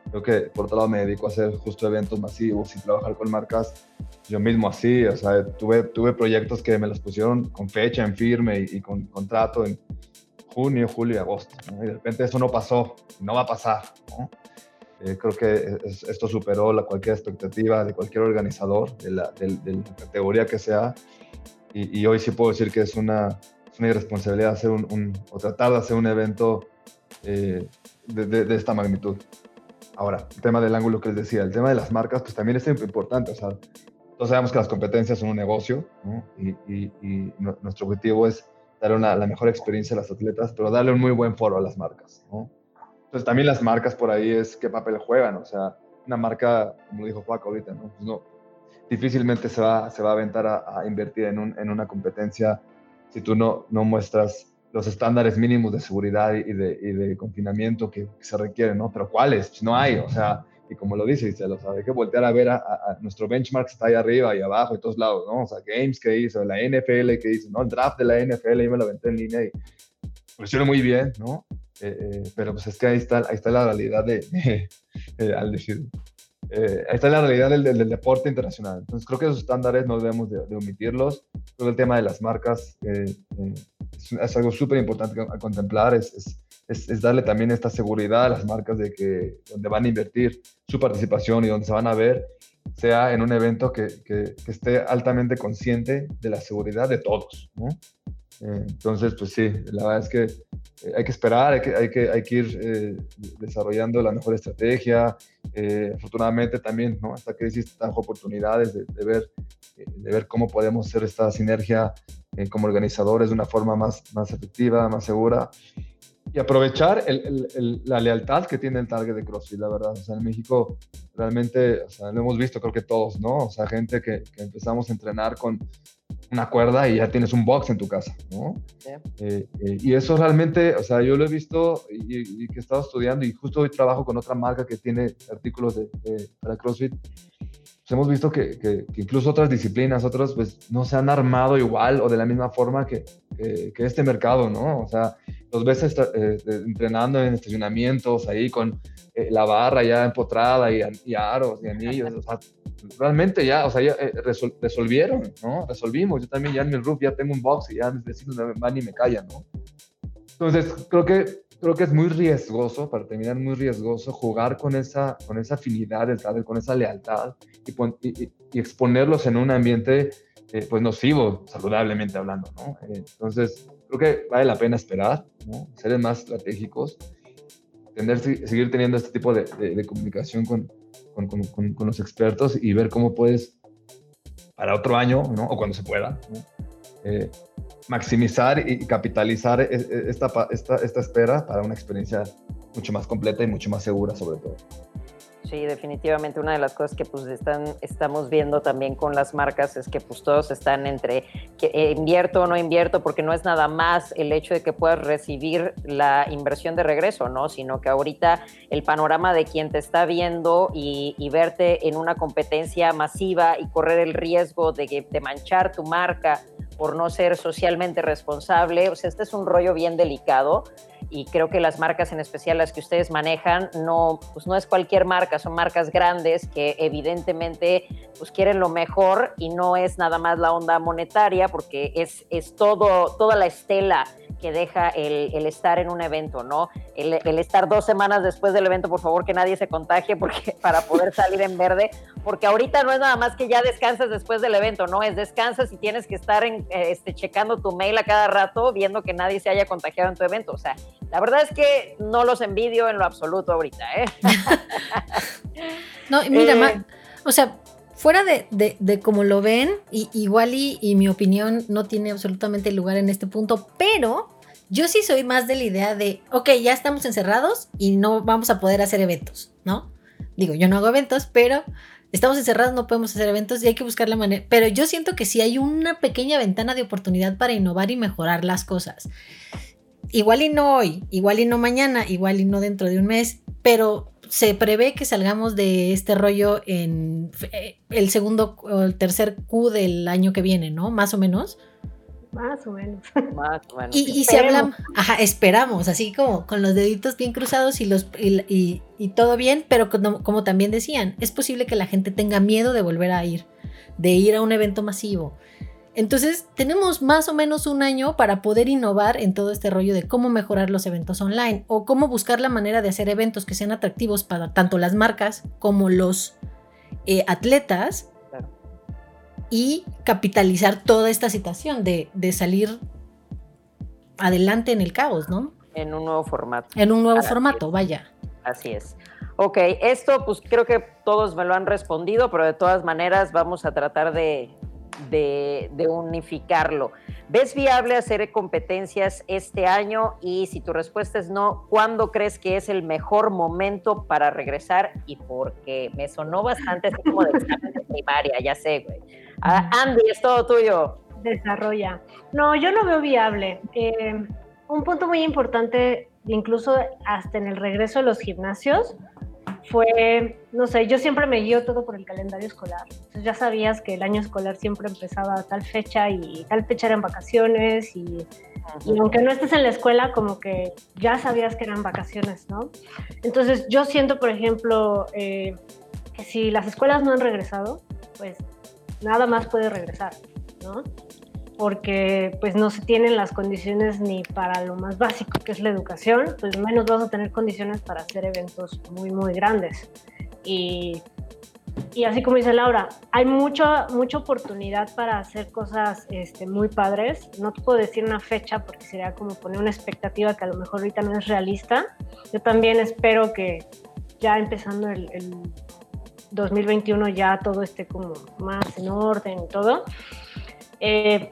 Creo que por otro lado me dedico a hacer justo eventos masivos y trabajar con marcas yo mismo así, o sea, tuve, tuve proyectos que me los pusieron con fecha en firme y, y con contrato en, junio, julio y agosto. Y de repente eso no pasó, no va a pasar. Eh, creo que esto superó la, cualquier expectativa de cualquier organizador de la, categoría que sea. Y, hoy sí puedo decir que es una, una irresponsabilidad hacer un, o tratar de hacer un evento eh, de, de, esta magnitud. Ahora, el tema del ángulo que les decía, el tema de las marcas, pues también es importante. O sea, todos sabemos que las competencias son un negocio y, y, nuestro objetivo es dar la mejor experiencia a las atletas, pero darle un muy buen foro a las marcas. Entonces también las marcas por ahí es qué papel juegan. O sea, una marca, como dijo Paco ahorita, ¿no? Pues no difícilmente se va, se va a aventar a, invertir en, un, en, una competencia si tú no, no muestras los estándares mínimos de seguridad y de, y de confinamiento que, se requieren, ¿no? Pero ¿cuáles? No hay, o sea, y como lo dice, dice, lo sabe, hay que voltear a ver a, nuestro benchmark está ahí arriba y abajo y todos lados, ¿no? O sea, Games que hizo, la NFL que hizo, ¿no? El draft de la NFL, y me lo aventé en línea y funciona muy bien, ¿no? Eh, eh, pero pues es que ahí está, ahí está la realidad de, al decir, eh, ahí está la realidad del, del, deporte internacional. Entonces creo que esos estándares no debemos de, omitirlos. Todo el tema de las marcas es, es, algo súper importante a, contemplar, es, es es, darle también esta seguridad a las marcas de que donde van a invertir su participación y donde se van a ver sea en un evento que, que, esté altamente consciente de la seguridad de todos. ¿no? Eh, entonces, pues sí, la verdad es que eh, hay que esperar, hay que, hay que, hay que ir eh, desarrollando la mejor estrategia. afortunadamente también, ¿no? Esta crisis trajo oportunidades de, de ver, de ver cómo podemos hacer esta sinergia como organizadores de una forma más, más efectiva, más segura y aprovechar la lealtad que tiene el target de CrossFit, la verdad. O sea, en México realmente, o sea, lo hemos visto, creo que todos, ¿no? O sea, gente que, empezamos a entrenar con una cuerda y ya tienes un box en tu casa, ¿no? Eh, eh, y eso realmente, o sea, yo lo he visto y, que he estado estudiando y justo hoy trabajo con otra marca que tiene artículos de, para CrossFit. Pues hemos visto que, que, incluso otras disciplinas, otros, pues no se han armado igual o de la misma forma que, que este mercado, ¿no? O sea, los ves eh, entrenando en estacionamientos ahí con eh, la barra ya empotrada y, y aros y anillos. O sea, realmente ya, o sea, ya eh, resolvieron, ¿no? Resolvimos. Yo también ya en mi roof ya tengo un box y ya mis vecinos me van y me callan, ¿no? Entonces, creo que, creo que es muy riesgoso, para terminar, muy riesgoso jugar con esa, con esa afinidad del con esa lealtad y, y, y exponerlos en un ambiente, pues, nocivo, saludablemente hablando, ¿no? entonces, creo que vale la pena esperar, ¿no? ser más estratégicos, tener, seguir teniendo este tipo de, de, comunicación con, con, con, con, los expertos y ver cómo puedes, para otro año, ¿no? o cuando se pueda, eh, maximizar y capitalizar e, e, esta, esta, esta espera para una experiencia mucho más completa y mucho más segura sobre todo. Sí, definitivamente una de las cosas que pues están, estamos viendo también con las marcas es que pues todos están entre que eh, invierto o no invierto, porque no es nada más el hecho de que puedas recibir la inversión de regreso, ¿no? Sino que ahorita el panorama de quien te está viendo y, verte en una competencia masiva y correr el riesgo de, de manchar tu marca por no ser socialmente responsable, o sea, este es un rollo bien delicado y creo que las marcas en especial las que ustedes manejan no pues no es cualquier marca son marcas grandes que evidentemente pues quieren lo mejor y no es nada más la onda monetaria porque es, es todo toda la estela que deja el, el estar en un evento, ¿no? El, el, estar dos semanas después del evento, por favor, que nadie se contagie porque, para poder salir en verde, porque ahorita no es nada más que ya descansas después del evento, ¿no? Es descansas y tienes que estar en, este, checando tu mail a cada rato, viendo que nadie se haya contagiado en tu evento. O sea, la verdad es que no los envidio en lo absoluto ahorita, ¿eh? no, mira, eh, o sea, fuera de, de, de cómo lo ven, y, igual y, y, mi opinión no tiene absolutamente lugar en este punto, pero yo sí soy más de la idea de, ok, ya estamos encerrados y no vamos a poder hacer eventos, ¿no? Digo, yo no hago eventos, pero estamos encerrados, no podemos hacer eventos y hay que buscar la manera. Pero yo siento que sí hay una pequeña ventana de oportunidad para innovar y mejorar las cosas. Igual y no hoy, igual y no mañana, igual y no dentro de un mes, pero se prevé que salgamos de este rollo en eh, el segundo o el tercer Q del año que viene, ¿no? Más o menos. Más o menos. Más o menos. Y, si hablamos, ajá, esperamos, así como con los deditos bien cruzados y, los, y, todo bien, pero como, como, también decían, es posible que la gente tenga miedo de volver a ir, de ir a un evento masivo. Entonces, tenemos más o menos un año para poder innovar en todo este rollo de cómo mejorar los eventos online o cómo buscar la manera de hacer eventos que sean atractivos para tanto las marcas como los eh, atletas y capitalizar toda esta situación de, de, salir adelante en el caos, ¿no? En un nuevo formato. En un nuevo formato, vaya. Así es. Ok, esto pues creo que todos me lo han respondido, pero de todas maneras vamos a tratar de, de, unificarlo. ¿Ves viable hacer competencias este año? Y si tu respuesta es no, ¿cuándo crees que es el mejor momento para regresar? Y porque me sonó bastante así como de primaria, ya sé, güey. Ah, Andy, es todo tuyo. Desarrolla. No, yo no veo viable. Eh, un punto muy importante, incluso hasta en el regreso de los gimnasios, fue, no sé, yo siempre me guío todo por el calendario escolar. Entonces ya sabías que el año escolar siempre empezaba a tal fecha y tal fecha eran vacaciones y, aunque no estés en la escuela, como que ya sabías que eran vacaciones, ¿no? Entonces yo siento, por ejemplo, eh, que si las escuelas no han regresado, pues nada más puede regresar, ¿no? Porque pues no se tienen las condiciones ni para lo más básico que es la educación, pues menos vas a tener condiciones para hacer eventos muy, muy grandes. Y, y así como dice Laura, hay mucha, mucha oportunidad para hacer cosas este, muy padres. No te puedo decir una fecha porque sería como poner una expectativa que a lo mejor ahorita no es realista. Yo también espero que ya empezando el, el 2021 ya todo esté como más en orden y todo. Eh,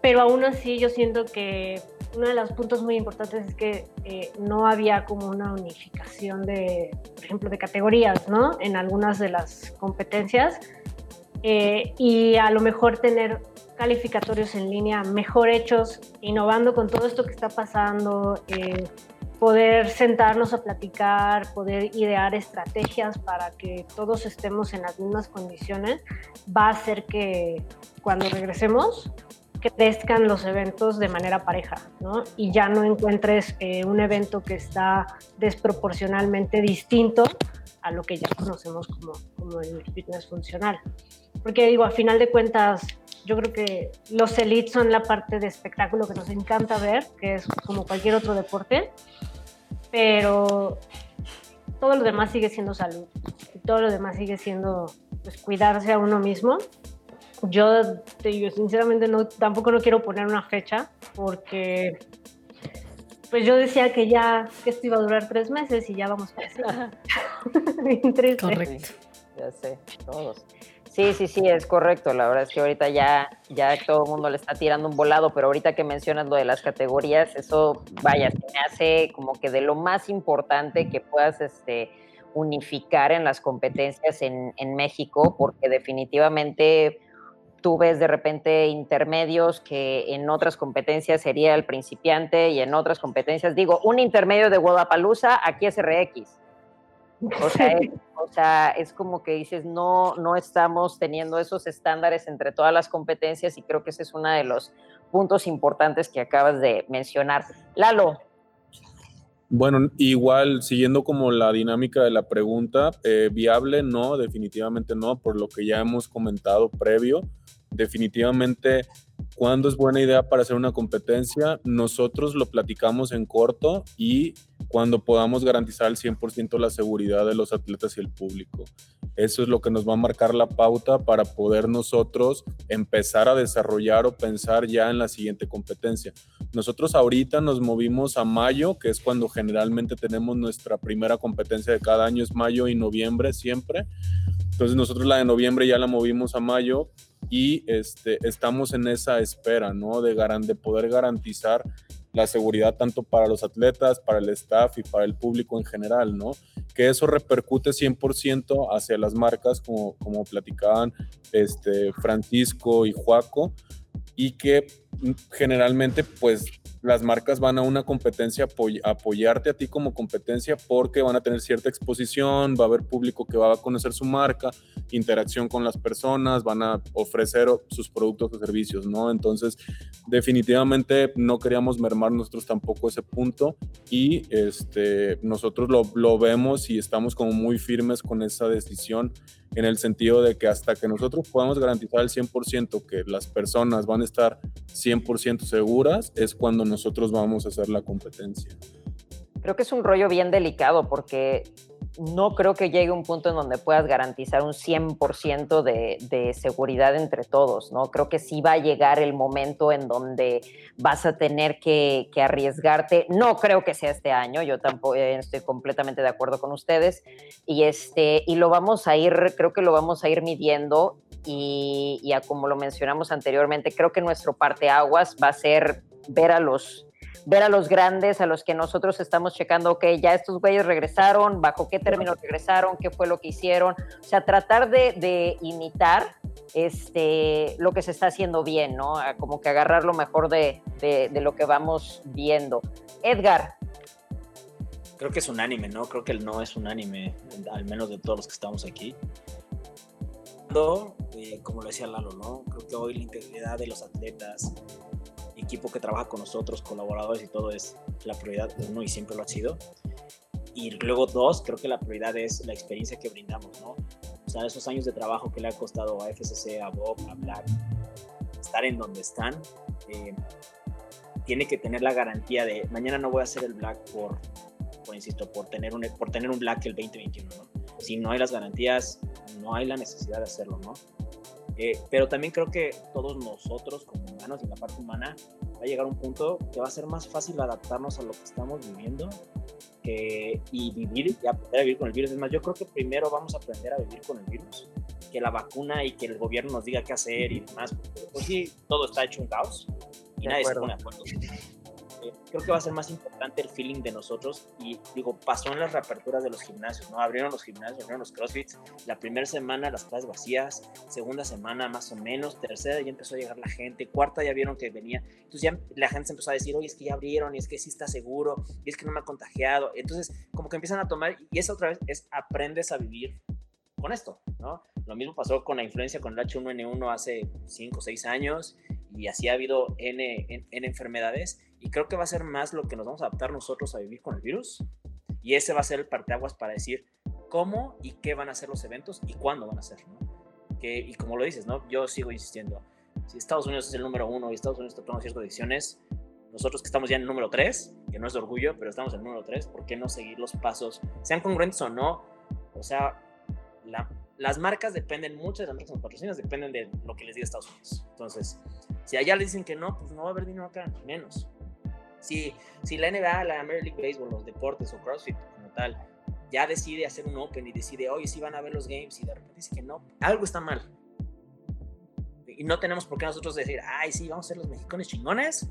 pero aún así yo siento que uno de los puntos muy importantes es que eh, no había como una unificación de, por ejemplo, de categorías, ¿no? En algunas de las competencias. Eh, y a lo mejor tener calificatorios en línea mejor hechos, innovando con todo esto que está pasando, eh, poder sentarnos a platicar, poder idear estrategias para que todos estemos en las mismas condiciones, va a hacer que cuando regresemos crezcan los eventos de manera pareja, ¿no? Y ya no encuentres eh, un evento que está desproporcionalmente distinto a lo que ya conocemos como, como el fitness funcional. Porque digo, a final de cuentas, yo creo que los elites son la parte de espectáculo que nos encanta ver, que es como cualquier otro deporte, pero todo lo demás sigue siendo salud y todo lo demás sigue siendo pues, cuidarse a uno mismo yo te digo, sinceramente no, tampoco no quiero poner una fecha porque pues yo decía que ya que esto iba a durar tres meses y ya vamos para eso. Correcto. ya sé, todos. Sí, sí, sí, es correcto. La verdad es que ahorita ya, ya todo el mundo le está tirando un volado, pero ahorita que mencionas lo de las categorías, eso, vaya, se me hace como que de lo más importante que puedas este, unificar en las competencias en, en México, porque definitivamente tú ves de repente intermedios que en otras competencias sería el principiante y en otras competencias, digo, un intermedio de Guadalajara, aquí es RX. O sea, es, o sea, es como que dices, no, no estamos teniendo esos estándares entre todas las competencias y creo que ese es uno de los puntos importantes que acabas de mencionar. Lalo. Bueno, igual, siguiendo como la dinámica de la pregunta, eh, viable no, definitivamente no, por lo que ya hemos comentado previo definitivamente cuándo es buena idea para hacer una competencia, nosotros lo platicamos en corto y cuando podamos garantizar al 100% la seguridad de los atletas y el público. Eso es lo que nos va a marcar la pauta para poder nosotros empezar a desarrollar o pensar ya en la siguiente competencia. Nosotros ahorita nos movimos a mayo, que es cuando generalmente tenemos nuestra primera competencia de cada año, es mayo y noviembre siempre. Entonces nosotros la de noviembre ya la movimos a mayo y este, estamos en esa espera, ¿no? De, de poder garantizar la seguridad tanto para los atletas, para el staff y para el público en general, ¿no? Que eso repercute 100% hacia las marcas, como, como platicaban este, Francisco y Juaco, y que generalmente, pues, las marcas van a una competencia a apoyarte a ti como competencia porque van a tener cierta exposición, va a haber público que va a conocer su marca, interacción con las personas, van a ofrecer sus productos o servicios, ¿no? Entonces, definitivamente no queríamos mermar nosotros tampoco ese punto y este, nosotros lo, lo vemos y estamos como muy firmes con esa decisión en el sentido de que hasta que nosotros podamos garantizar al 100% que las personas van a estar 100% seguras, es cuando nosotros vamos a hacer la competencia. Creo que es un rollo bien delicado porque no creo que llegue un punto en donde puedas garantizar un 100% de, de, seguridad entre todos, ¿no? Creo que sí va a llegar el momento en donde vas a tener que, que arriesgarte. No creo que sea este año, yo tampoco eh, estoy completamente de acuerdo con ustedes. Y, este, y lo vamos a ir, creo que lo vamos a ir midiendo y, como lo mencionamos anteriormente, creo que nuestro parteaguas va a ser ver a los ver a los grandes, a los que nosotros estamos checando, ok, ya estos güeyes regresaron, bajo qué término regresaron, qué fue lo que hicieron, o sea, tratar de, imitar este, lo que se está haciendo bien, ¿no? Como que agarrar lo mejor de, de, lo que vamos viendo. Edgar. Creo que es unánime, ¿no? Creo que el no es unánime, al menos de todos los que estamos aquí. Eh, como lo decía Lalo, ¿no? Creo que hoy la integridad de los atletas, equipo que trabaja con nosotros, colaboradores y todo es la prioridad uno y siempre lo ha sido. Y luego dos, creo que la prioridad es la experiencia que brindamos, ¿no? O sea, esos años de trabajo que le ha costado a FCC, a Bob, a Black, estar en donde están, eh, tiene que tener la garantía de mañana no voy a hacer el Black por, por insisto, por tener un, por tener un Black el 2021, ¿no? Si no hay las garantías, no hay la necesidad de hacerlo, ¿no? Eh, pero también creo que todos nosotros como humanos y la parte humana va a llegar un punto que va a ser más fácil adaptarnos a lo que estamos viviendo que, y vivir y aprender a vivir con el virus. Es más, yo creo que primero vamos a aprender a vivir con el virus que la vacuna y que el gobierno nos diga qué hacer y demás. Pues sí, todo está hecho un caos y nadie se pone de acuerdo creo que va a ser más importante el feeling de nosotros y digo, pasó en las reaperturas de los gimnasios, ¿no? Abrieron los gimnasios, abrieron los crossfits, la primera semana las clases vacías, segunda semana más o menos, tercera ya empezó a llegar la gente, cuarta ya vieron que venía, entonces ya la gente se empezó a decir, oye, es que ya abrieron y es que sí está seguro y es que no me ha contagiado, entonces como que empiezan a tomar y esa otra vez es aprendes a vivir con esto, ¿no? Lo mismo pasó con la influencia con el H1N1 hace 5 o 6 años y así ha habido N, N, enfermedades y creo que va a ser más lo que nos vamos a adaptar nosotros a vivir con el virus y ese va a ser el parteaguas para decir cómo y qué van a ser los eventos y cuándo van a ser, ¿no? Que, y como lo dices, ¿no? Yo sigo insistiendo, si Estados Unidos es el número uno y Estados Unidos está tomando ciertas decisiones, nosotros que estamos ya en el número 3, que no es de orgullo, pero estamos en el número 3, ¿por qué no seguir los pasos, sean congruentes o no? O sea, las marcas dependen, muchas de las marcas patrocinas dependen de lo que les diga Estados Unidos. Entonces, si allá le dicen que no, pues no va a haber dinero acá, menos. Si, si la NBA, la American League Baseball, los deportes o CrossFit como tal, ya decide hacer un Open y decide, oye, sí van a ver los games y de repente dice que no, algo está mal. Y no tenemos por qué nosotros decir, ay, sí, vamos a ser los mexicanos chingones,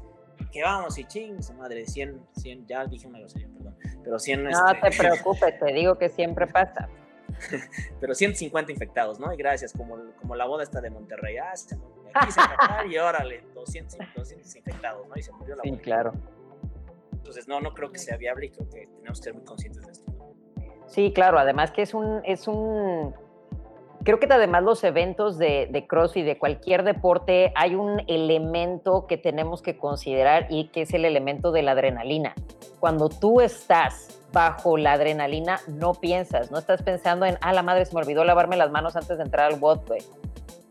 que vamos y ching, madre, 100, 100, ya dije una grosería, perdón, pero 100... No este... te preocupes, te digo que siempre pasa. pero 150 infectados, ¿no? Y gracias, como, como la boda está de Monterrey, ah, se, aquí se y órale, 200, 200 infectados, ¿no? Y se murió la boda. Sí, claro. Entonces, no, no creo que sea viable y creo que tenemos que ser muy conscientes de esto. Sí, claro, además que es un, es un creo que además los eventos de, de CrossFit, de cualquier deporte, hay un elemento que tenemos que considerar y que es el elemento de la adrenalina. Cuando tú estás bajo la adrenalina, no piensas, no estás pensando en, ah, la madre se me olvidó lavarme las manos antes de entrar al bot.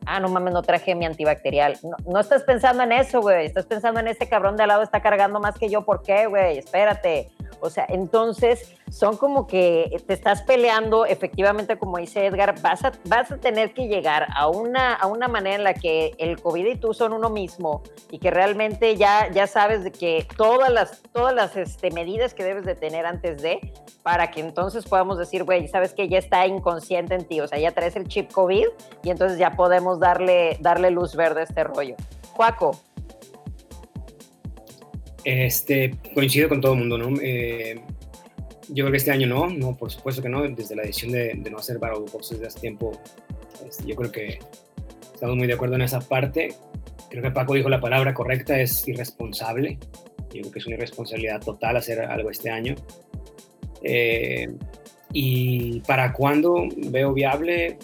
Ah, no mames, no traje mi antibacterial. No, no estás pensando en eso, güey. Estás pensando en este cabrón de al lado está cargando más que yo. ¿Por qué, güey? Espérate. O sea, entonces son como que te estás peleando, efectivamente, como dice Edgar, vas a, vas a tener que llegar a una, a una manera en la que el COVID y tú son uno mismo y que realmente ya, ya sabes de que todas las, todas las este, medidas que debes de tener antes de, para que entonces podamos decir, güey, sabes que ya está inconsciente en ti, o sea, ya traes el chip COVID y entonces ya podemos darle, darle luz verde a este rollo. Juaco, este, coincido con todo el mundo, ¿no? Eh, yo creo que este año no, no, por supuesto que no, desde la decisión de, no hacer Battle Box desde hace tiempo, este, yo creo que estamos muy de acuerdo en esa parte. Creo que Paco dijo la palabra correcta, es irresponsable. Yo creo que es una irresponsabilidad total hacer algo este año. Eh, y para cuándo veo viable,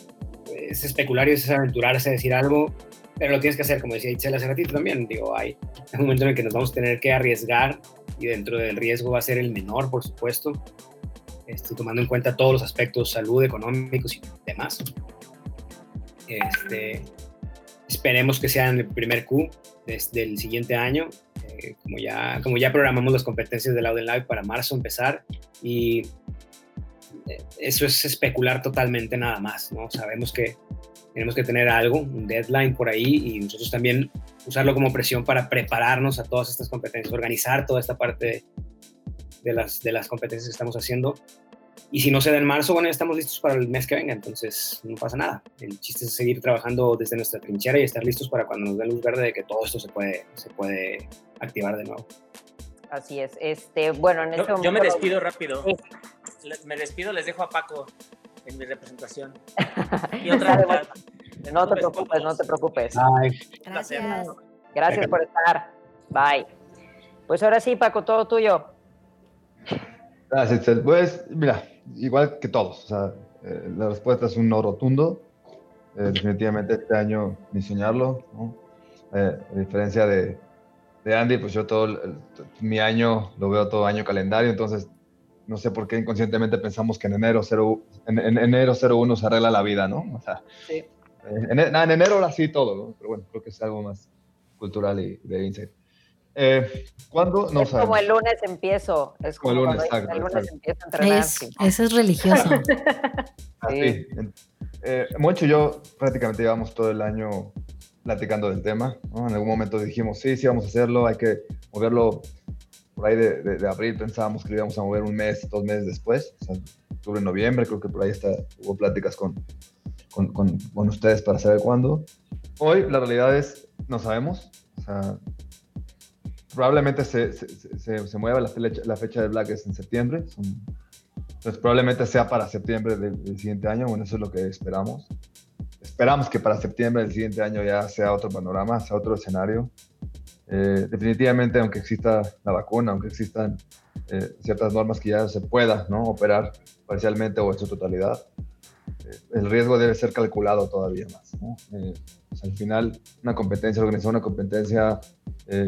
es especular y es aventurarse a decir algo, pero lo tienes que hacer, como decía Itzel hace ratito también. Digo, hay un momento en el que nos vamos a tener que arriesgar y dentro del riesgo va a ser el menor, por supuesto, este, tomando en cuenta todos los aspectos, salud, económicos y demás. Este, esperemos que sea en el primer Q desde el siguiente año, eh, como, ya, como ya programamos las competencias del Auden Live para marzo empezar y eh, eso es especular totalmente nada más, ¿no? Sabemos que tenemos que tener algo, un deadline por ahí y nosotros también usarlo como presión para prepararnos a todas estas competencias, organizar toda esta parte de las, de las competencias que estamos haciendo y si no se da en marzo, bueno, ya estamos listos para el mes que venga, entonces no pasa nada. El chiste es seguir trabajando desde nuestra trinchera y estar listos para cuando nos dé luz verde de que todo esto se puede, se puede activar de nuevo. Así es. Este, bueno, en yo, yo me despido rápido. Me despido, les dejo a Paco en mi representación. Y otra vez. No te preocupes, no te preocupes. Gracias. Gracias por estar. Bye. Pues ahora sí, Paco, todo tuyo. Gracias, Pues, mira, igual que todos. O sea, eh, la respuesta es un no rotundo. Eh, definitivamente este año ni soñarlo. Eh, a diferencia de, de, Andy, pues yo todo mi año lo veo todo año calendario, entonces no sé por qué inconscientemente pensamos que en enero 0, en, enero 01 se arregla la vida, ¿no? O sea, sí. en, en, enero ahora sí todo, ¿no? Pero bueno, creo que es algo más cultural y de insight. Eh, ¿Cuándo? No es como el lunes empiezo. Es como el lunes, exacto, el lunes empiezo a entrenar. eso es religioso. Así. Eh, Moncho y yo prácticamente llevamos todo el año platicando del tema. En algún momento dijimos, sí, sí, vamos a hacerlo, hay que moverlo por ahí de, de, abril. Pensábamos que lo íbamos a mover un mes, dos meses después, o sea, octubre, noviembre. Creo que por ahí está, hubo pláticas con, con, con, con ustedes para saber cuándo. Hoy la realidad es, no sabemos. O sea, probablemente se, se, se, mueva la fecha, la fecha de Black es en septiembre. entonces probablemente sea para septiembre del, siguiente año. Bueno, eso es lo que esperamos. Esperamos que para septiembre del siguiente año ya sea otro panorama, sea otro escenario. Eh, definitivamente, aunque exista la vacuna, aunque existan eh, ciertas normas que ya se pueda ¿no? operar parcialmente o en su totalidad, eh, el riesgo debe ser calculado todavía más. ¿no? al final, una competencia, organizar una competencia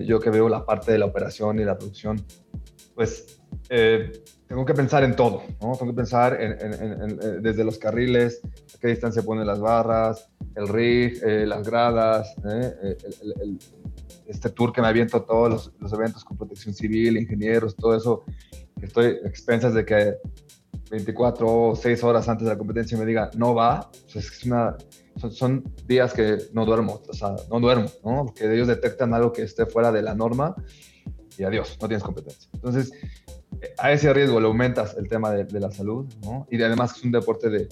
yo que veo la parte de la operación y la producción, pues tengo que pensar en todo. Tengo que pensar en, en, desde los carriles, a qué distancia ponen las barras, el rig, las gradas, el, este tour que me aviento todos los, los, eventos con protección civil, ingenieros, todo eso, estoy a expensas de que 24 o 6 horas antes de la competencia me diga, no va, pues es una son, días que no duermo, o sea, no duermo, ¿no? Porque ellos detectan algo que esté fuera de la norma y adiós, no tienes competencia. Entonces, a ese riesgo le aumentas el tema de, la salud, ¿no? Y además es un deporte de,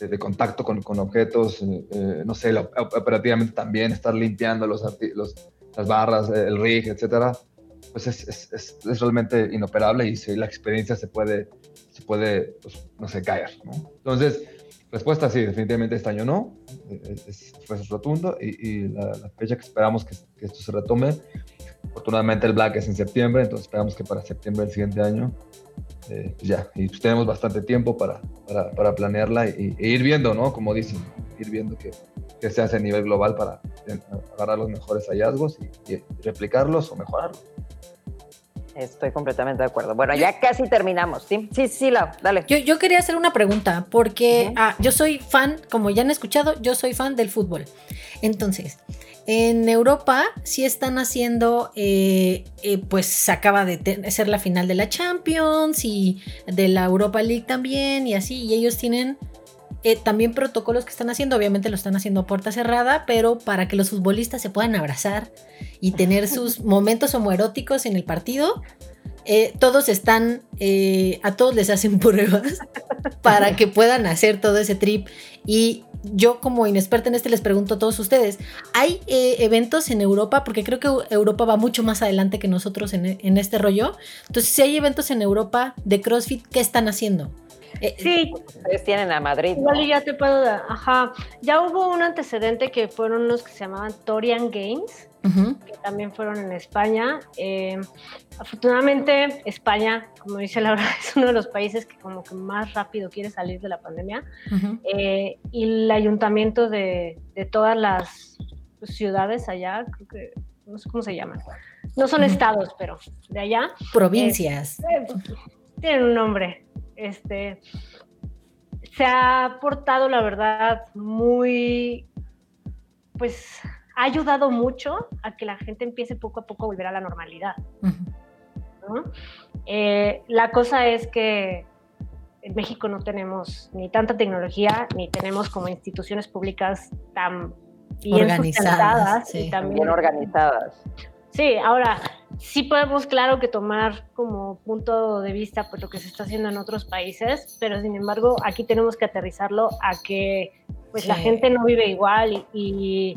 de, contacto con, con objetos, eh, eh, no sé, operativamente también, estar limpiando los, los las barras, el rig, etcétera, pues es, es, es, realmente inoperable y si la experiencia se puede, se puede pues, no sé, caer, ¿no? Entonces, Respuesta sí, definitivamente este año no, es, fue rotundo y, la, fecha que esperamos que, esto se retome, afortunadamente el Black es en septiembre, entonces esperamos que para septiembre del siguiente año, eh, pues ya, y pues tenemos bastante tiempo para, para, planearla y, e ir viendo, ¿no? Como dicen, ir viendo qué, qué se hace a nivel global para agarrar los mejores hallazgos y, y replicarlos o mejorarlos. Estoy completamente de acuerdo. Bueno, ya casi terminamos, ¿sí? Sí, sí, Lau, dale. Yo, yo quería hacer una pregunta, porque ah, yo soy fan, como ya han escuchado, yo soy fan del fútbol. Entonces, en Europa sí están haciendo, eh, eh, pues se acaba de ser la final de la Champions y de la Europa League también y así, y ellos tienen eh, también protocolos que están haciendo, obviamente lo están haciendo a puerta cerrada, pero para que los futbolistas se puedan abrazar y tener sus momentos homoeróticos en el partido, eh, todos están, eh, a todos les hacen pruebas para que puedan hacer todo ese trip. Y yo como inexperta en este les pregunto a todos ustedes, ¿hay eventos en Europa? Porque creo que Europa va mucho más adelante que nosotros en, en este rollo. Entonces, si hay eventos en Europa de CrossFit, ¿qué están haciendo? Eh, sí. Ustedes tienen a Madrid. Igual ya te puedo dar. Ajá. Ya hubo un antecedente que fueron los que se llamaban Torian Games, que también fueron en España. Eh, afortunadamente, España, como dice Laura, es uno de los países que como que más rápido quiere salir de la pandemia. Eh, y el ayuntamiento de, de todas las ciudades allá, creo que no sé cómo se llaman. No son estados, pero de allá. Provincias. Eh, tienen un nombre. Este, se ha portado, la verdad, muy, pues, ha ayudado mucho a que la gente empiece poco a poco a volver a la normalidad. Eh, la cosa es que en México no tenemos ni tanta tecnología, ni tenemos como instituciones públicas tan bien organizadas y también organizadas. Sí, ahora sí podemos, claro, que tomar como punto de vista pues, lo que se está haciendo en otros países, pero sin embargo aquí tenemos que aterrizarlo a que pues la gente no vive igual y,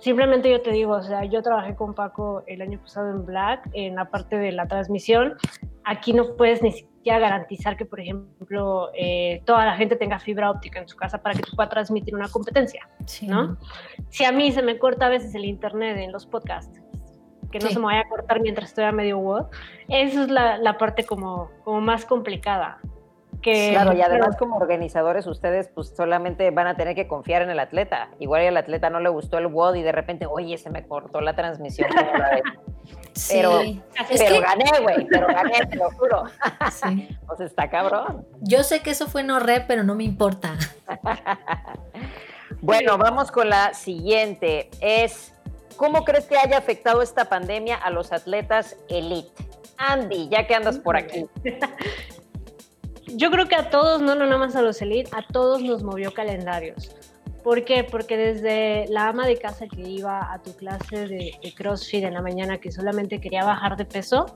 simplemente yo te digo, o sea, yo trabajé con Paco el año pasado en Black, en la parte de la transmisión, aquí no puedes ni siquiera garantizar que, por ejemplo, eh, toda la gente tenga fibra óptica en su casa para que tú puedas transmitir una competencia, ¿no? Si a mí se me corta a veces el internet en los podcasts, que no se me vaya a cortar mientras estoy a medio WOD. Esa es la, la parte como, como más complicada. Que, claro, y además como organizadores ustedes pues solamente van a tener que confiar en el atleta. Igual al atleta no le gustó el WOD y de repente, oye, se me cortó la transmisión. Pero, pero gané, güey, pero gané, te lo juro. Sí. pues está cabrón. Yo sé que eso fue no re, pero no me importa. bueno, vamos con la siguiente. Es ¿Cómo crees que haya afectado esta pandemia a los atletas elite? Andy, ya que andas por aquí. Yo creo que a todos, no, no nada más a los elite, a todos nos movió calendarios. ¿Por qué? Porque desde la ama de casa que iba a tu clase de, CrossFit en la mañana que solamente quería bajar de peso,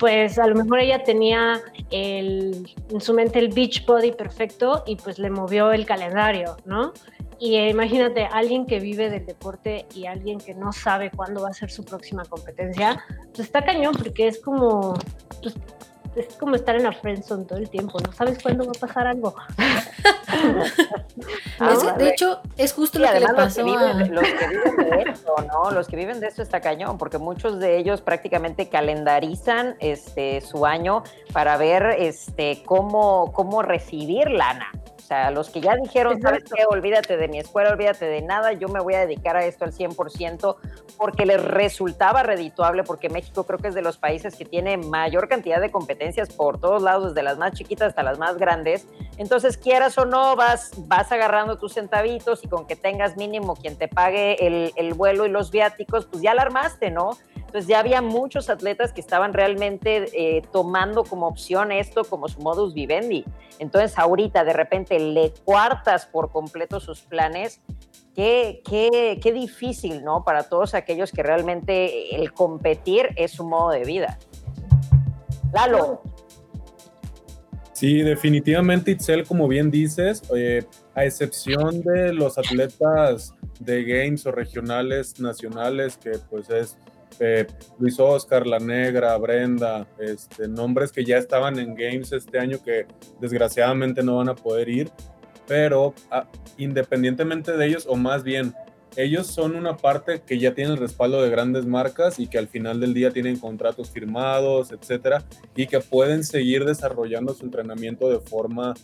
pues a lo mejor ella tenía el, en su mente el beach body perfecto y pues le movió el calendario, ¿no? Y imagínate, alguien que vive del deporte y alguien que no sabe cuándo va a ser su próxima competencia, pues está cañón porque es como, pues, es como estar en la friendzone todo el tiempo, no sabes cuándo va a pasar algo. de hecho, es justo lo que le pasó los que, viven, los que viven de esto, ¿no? Los que viven de esto está cañón, porque muchos de ellos prácticamente calendarizan este, su año para ver este, cómo, cómo recibir lana. O sea, los que ya dijeron, ¿sabes qué? Olvídate de mi escuela, olvídate de nada, yo me voy a dedicar a esto al 100% porque les resultaba redituable, porque México creo que es de los países que tiene mayor cantidad de competencias por todos lados, desde las más chiquitas hasta las más grandes. Entonces, quieras o no, vas, vas agarrando tus centavitos y con que tengas mínimo quien te pague el, el vuelo y los viáticos, pues ya la armaste, ¿no? Entonces ya había muchos atletas que estaban realmente eh, tomando como opción esto como su modus vivendi. Entonces ahorita de repente le cuartas por completo sus planes. Qué, qué, qué difícil, ¿no? Para todos aquellos que realmente el competir es su modo de vida. Lalo. Sí, definitivamente, Itzel, como bien dices, eh, a excepción de los atletas de games o regionales nacionales, que pues es eh, Luis Oscar, La Negra, Brenda, este, nombres que ya estaban en Games este año que desgraciadamente no van a poder ir, pero ah, independientemente de ellos, o más bien, ellos son una parte que ya tiene el respaldo de grandes marcas y que al final del día tienen contratos firmados, etcétera, y que pueden seguir desarrollando su entrenamiento de forma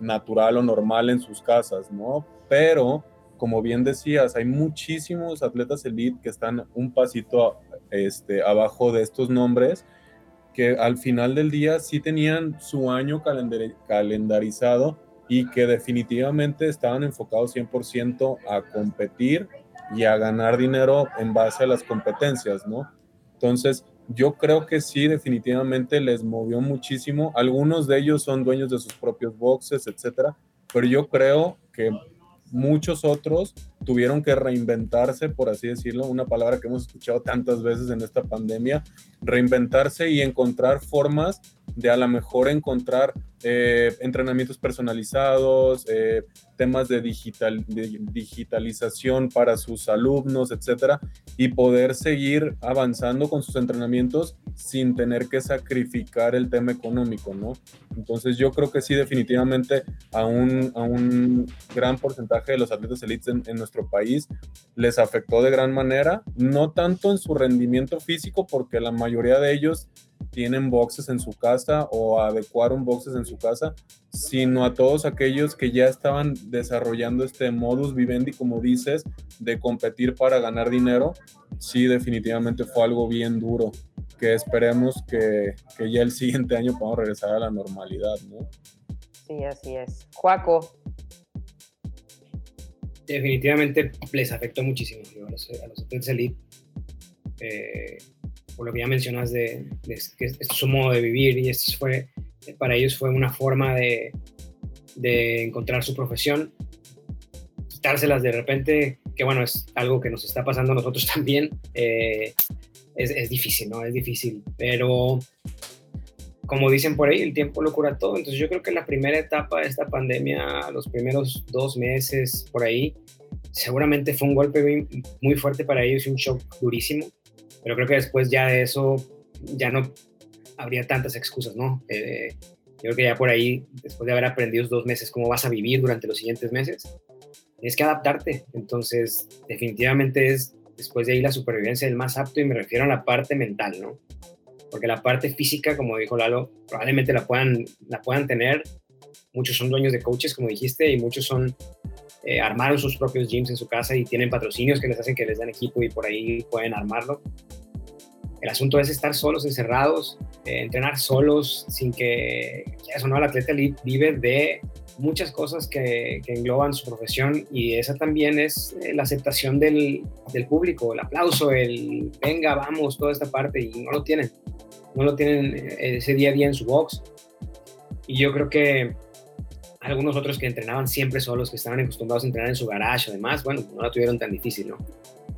natural o normal en sus casas, ¿no? Pero como bien decías, hay muchísimos atletas elite que están un pasito este, abajo de estos nombres que al final del día sí tenían su año calendarizado y que definitivamente estaban enfocados 100% a competir y a ganar dinero en base a las competencias, ¿no? Entonces, yo creo que sí, definitivamente les movió muchísimo. Algunos de ellos son dueños de sus propios boxes, etcétera, pero yo creo que muchos otros tuvieron que reinventarse, por así decirlo, una palabra que hemos escuchado tantas veces en esta pandemia, reinventarse y encontrar formas de a lo mejor encontrar eh, entrenamientos personalizados, eh, temas de, digital, digitalización para sus alumnos, etcétera, y poder seguir avanzando con sus entrenamientos sin tener que sacrificar el tema económico, ¿no? Entonces yo creo que sí, definitivamente a un, a un gran porcentaje de los atletas elites en nuestro país les afectó de gran manera, no tanto en su rendimiento físico, porque la mayoría de ellos tienen boxes en su casa o adecuaron boxes en su casa, sino a todos aquellos que ya estaban desarrollando este modus vivendi, como dices, de competir para ganar dinero. Sí, definitivamente fue algo bien duro, que esperemos que, que ya el siguiente año podamos regresar a la normalidad, ¿no? Sí, así es. Juaco. Definitivamente les afectó muchísimo a los, a los atletas elite. Eh, por lo que ya mencionas de, este es su modo de vivir y esto fue, para ellos fue una forma de, de encontrar su profesión, quitárselas de repente, que bueno, es algo que nos está pasando a nosotros también, eh, es, es, difícil, ¿no? Es difícil, pero como dicen por ahí, el tiempo lo cura todo, entonces yo creo que la primera etapa de esta pandemia, los primeros dos meses por ahí, seguramente fue un golpe muy fuerte para ellos y un shock durísimo pero creo que después ya de eso ya no habría tantas excusas, ¿no? Eh, yo creo que ya por ahí, después de haber aprendido dos meses cómo vas a vivir durante los siguientes meses, tienes que adaptarte. Entonces, definitivamente es después de ahí la supervivencia del más apto y me refiero a la parte mental, ¿no? Porque la parte física, como dijo Lalo, probablemente la puedan, la puedan tener. Muchos son dueños de coaches, como dijiste, y muchos son eh, armaron sus propios gyms en su casa y tienen patrocinios que les hacen que les den equipo y por ahí pueden armarlo. El asunto es estar solos, encerrados, eh, entrenar solos, sin que, eso no, el atleta vive de muchas cosas que, que, engloban su profesión y esa también es eh, la aceptación del, del, público, el aplauso, el venga, vamos, toda esta parte y no lo tienen, no lo tienen ese día a día en su box. Y yo creo que algunos otros que entrenaban siempre solos, que estaban acostumbrados a entrenar en su garage, además, bueno, no la tuvieron tan difícil, ¿no?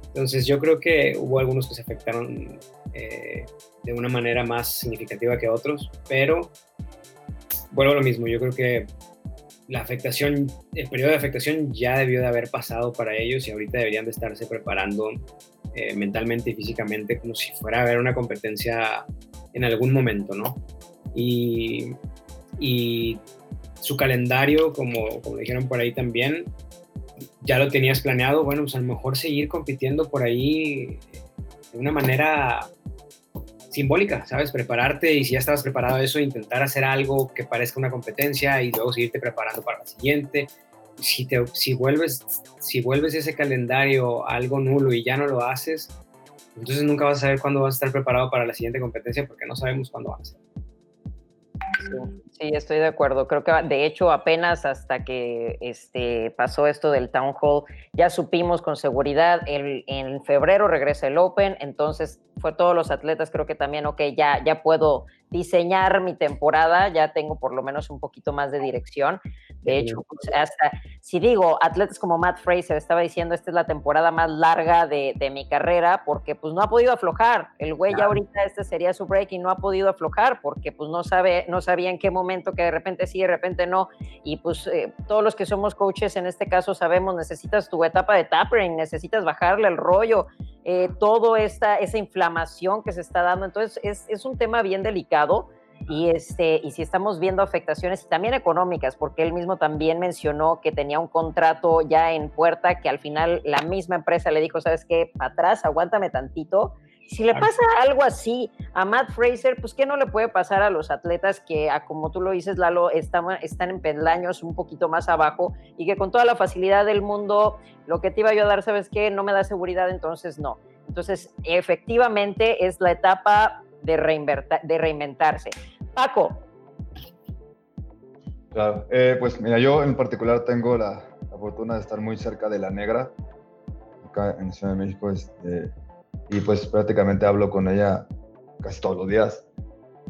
Entonces yo creo que hubo algunos que se afectaron eh, de una manera más significativa que otros, pero vuelvo a lo mismo, yo creo que la afectación, el periodo de afectación ya debió de haber pasado para ellos y ahorita deberían de estarse preparando eh, mentalmente y físicamente como si fuera a haber una competencia en algún momento, ¿no? Y, y su calendario, como, como dijeron por ahí también, ya lo tenías planeado, bueno, pues a lo mejor seguir compitiendo por ahí de una manera simbólica, ¿sabes? Prepararte y si ya estabas preparado a eso, intentar hacer algo que parezca una competencia y luego seguirte preparando para la siguiente. Si, te, si, vuelves, si vuelves ese calendario algo nulo y ya no lo haces, entonces nunca vas a saber cuándo vas a estar preparado para la siguiente competencia porque no sabemos cuándo va a ser. Sí, estoy de acuerdo. Creo que de hecho apenas hasta que este, pasó esto del Town Hall, ya supimos con seguridad, el, en febrero regresa el Open, entonces fue todos los atletas, creo que también, ok, ya, ya puedo diseñar mi temporada, ya tengo por lo menos un poquito más de dirección. De hecho, pues, hasta si digo, atletas como Matt Fraser estaba diciendo, esta es la temporada más larga de, de mi carrera, porque pues no ha podido aflojar. El güey ya ahorita este sería su break y no ha podido aflojar, porque pues no sabe, no sabía en qué momento que de repente sí, de repente no. Y pues eh, todos los que somos coaches en este caso sabemos, necesitas tu etapa de tapering, necesitas bajarle el rollo, eh, toda esta, esa inflamación que se está dando. Entonces es, es un tema bien delicado y, este, y si estamos viendo afectaciones también económicas, porque él mismo también mencionó que tenía un contrato ya en puerta que al final la misma empresa le dijo, sabes qué, atrás, aguántame tantito. Si le pasa algo así a Matt Fraser, pues ¿qué no le puede pasar a los atletas que, como tú lo dices, Lalo, están, están en peldaños un poquito más abajo y que con toda la facilidad del mundo, lo que te iba yo a dar, ¿sabes qué? No me da seguridad, entonces no. Entonces, efectivamente, es la etapa de, de reinventarse. Paco. Claro, eh, pues mira, yo en particular tengo la, la, fortuna de estar muy cerca de la negra, acá en Ciudad de México, este, y pues prácticamente hablo con ella casi todos los días.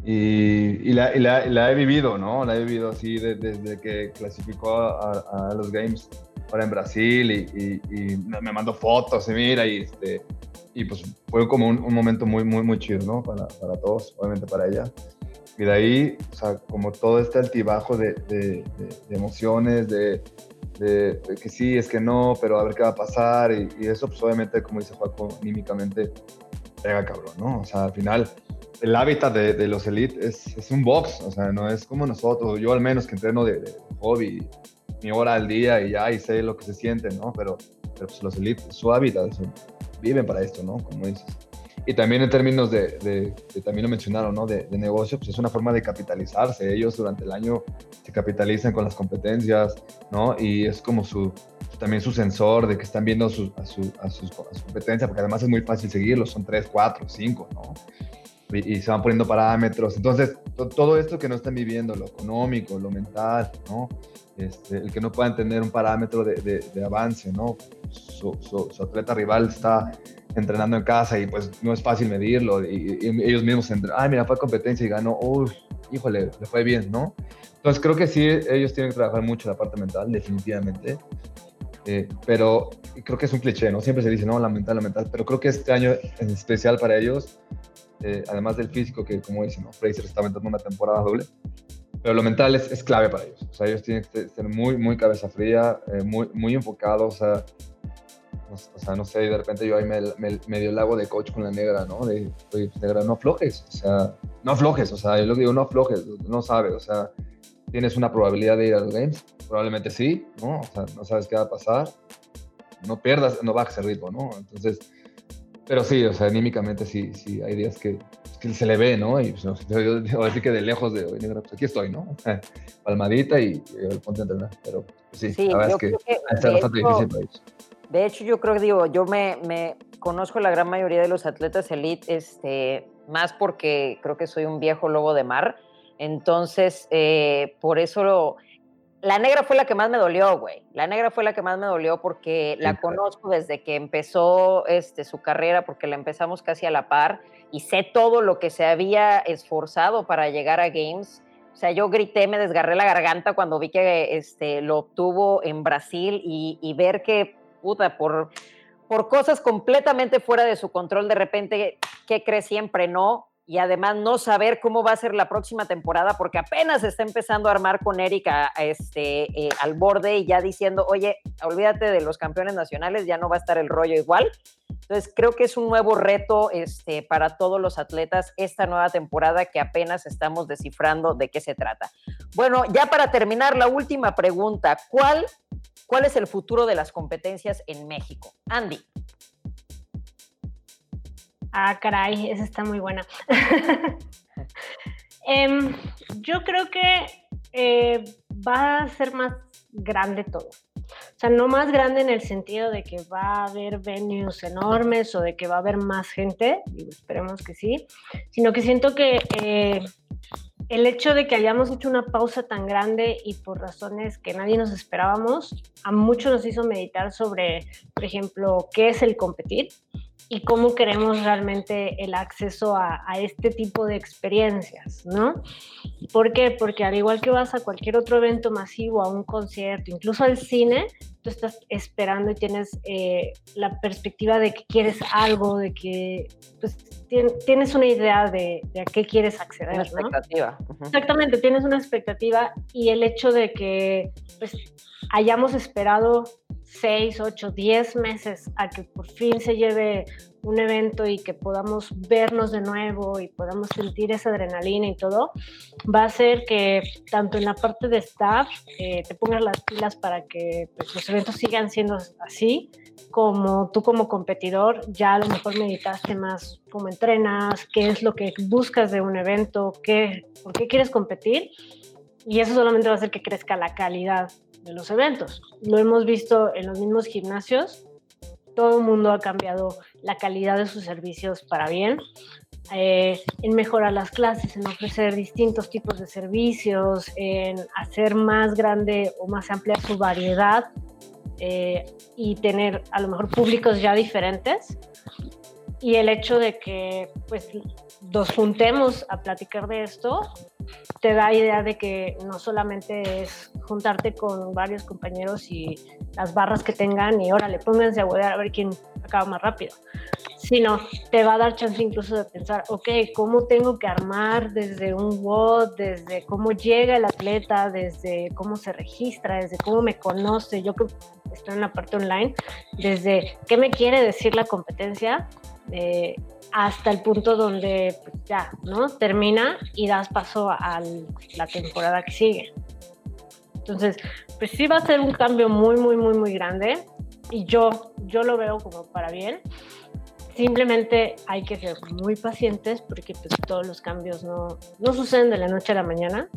Y, la, he vivido, ¿no? La he vivido así desde que clasificó a, los Games ahora en Brasil y, me mandó fotos y mira, y, este, y pues fue como un, momento muy, muy, muy chido, ¿no? Para, para todos, obviamente para ella. Y de ahí, o sea, como todo este altibajo de, emociones, de, que sí, es que no, pero a ver qué va a pasar. Y, eso, pues obviamente, como dice Juaco, anímicamente pega cabrón, ¿no? O sea, al final, el hábitat de, los elite es, es, un box, o sea, no es como nosotros, yo al menos que entreno de, hobby, mi hora al día y ya, y sé lo que se siente, ¿no? Pero, pero pues los elite, su hábitat, viven para esto, ¿no? Como dices. Y también en términos de, que también lo mencionaron, ¿no? De, negocio, pues es una forma de capitalizarse. Ellos durante el año se capitalizan con las competencias, ¿no? Y es como su, también su sensor de que están viendo a su, a, su, a, sus, competencia, porque además es muy fácil seguirlos, son tres, cuatro, cinco, ¿no? Y, se van poniendo parámetros. Entonces, todo esto que no están viviendo, lo económico, lo mental, ¿no? Este, el que no puedan tener un parámetro de, de avance, ¿no? Su, su, su atleta rival está entrenando en casa y pues no es fácil medirlo. Y, ellos mismos, ay, mira, fue competencia y ganó, uy, híjole, le fue bien, ¿no? Entonces creo que sí, ellos tienen que trabajar mucho la parte mental, definitivamente. Eh, pero creo que es un cliché, ¿no? Siempre se dice, no, la mental, la mental, pero creo que este año en especial para ellos, eh, además del físico, que como dicen, ¿no? Fraser está aventando una temporada doble, pero lo mental es, es, clave para ellos. O sea, ellos tienen que ser muy, muy cabeza fría, eh, muy, muy enfocados. O sea, o sea, no sé, de repente yo ahí me, me, medio el lago de coach con la negra, ¿no? De, oye, pues, negra, no aflojes, o sea, no aflojes, o sea, yo lo que digo, no aflojes, no sabes, o sea, tienes una probabilidad de ir a los games, probablemente sí, ¿no? O sea, no sabes qué va a pasar, no pierdas, no bajes el ritmo, ¿no? Entonces, pero sí, o sea, anímicamente sí, sí, hay días que, que se le ve, ¿no? Y pues, yo digo así que de lejos de, negra, pues aquí estoy, ¿no? Palmadita y, y ponte a entrenar, pero pues, sí, la verdad es que, que es bastante difícil para ellos. De hecho, yo creo que digo, yo me, me conozco la gran mayoría de los atletas elite, este, más porque creo que soy un viejo lobo de mar. Entonces, eh, por eso lo, la negra fue la que más me dolió, güey. La negra fue la que más me dolió porque la conozco desde que empezó este, su carrera, porque la empezamos casi a la par y sé todo lo que se había esforzado para llegar a Games. O sea, yo grité, me desgarré la garganta cuando vi que este, lo obtuvo en Brasil y, y ver que puta, por, por cosas completamente fuera de su control, de repente, ¿qué cree siempre? No. Y además no saber cómo va a ser la próxima temporada, porque apenas está empezando a armar con Erika este, eh, al borde y ya diciendo, oye, olvídate de los campeones nacionales, ya no va a estar el rollo igual. Entonces, creo que es un nuevo reto este, para todos los atletas esta nueva temporada que apenas estamos descifrando de qué se trata. Bueno, ya para terminar, la última pregunta. ¿Cuál ¿Cuál es el futuro de las competencias en México? Andy. Ah, caray, esa está muy buena. Em, yo creo que eh, va a ser más grande todo. O sea, no más grande en el sentido de que va a haber venues enormes o de que va a haber más gente, esperemos que sí, sino que siento que eh, el hecho de que hayamos hecho una pausa tan grande y por razones que nadie nos esperábamos, a muchos nos hizo meditar sobre, por ejemplo, qué es el competir y cómo queremos realmente el acceso a, este tipo de experiencias, ¿no? ¿Por qué? Porque al igual que vas a cualquier otro evento masivo, a un concierto, incluso al cine, tú estás esperando y tienes eh, la perspectiva de que quieres algo, de que pues, tienes una idea de, a qué quieres acceder. Una expectativa. Exactamente, tienes una expectativa y el hecho de que pues, hayamos esperado seis, ocho, diez meses a que por fin se lleve un evento y que podamos vernos de nuevo y podamos sentir esa adrenalina y todo, va a ser que tanto en la parte de staff eh, te pongas las pilas para que pues, los eventos sigan siendo así, como tú como competidor ya a lo mejor meditaste más cómo entrenas, qué es lo que buscas de un evento, qué, por qué quieres competir. Y eso solamente va a hacer que crezca la calidad de los eventos. Lo hemos visto en los mismos gimnasios. Todo el mundo ha cambiado la calidad de sus servicios para bien, eh, en mejorar las clases, en ofrecer distintos tipos de servicios, en hacer más grande o más amplia su variedad eh, y tener a lo mejor públicos ya diferentes. Y el hecho de que pues nos juntemos a platicar de esto te da idea de que no solamente es juntarte con varios compañeros y las barras que tengan y órale, pónganse a huear a ver quién acaba más rápido, sino te va a dar chance incluso de pensar, ok, ¿cómo tengo que armar desde un WOD, desde cómo llega el atleta, desde cómo se registra, desde cómo me conoce? Yo que estoy en la parte online, desde qué me quiere decir la competencia. Eh, hasta el punto donde pues, ya, ¿no? Termina y das paso a la temporada que sigue. Entonces, pues sí va a ser un cambio muy, muy, muy, muy grande y yo, yo lo veo como para bien. Simplemente hay que ser muy pacientes porque pues, todos los cambios no, no suceden de la noche a la mañana.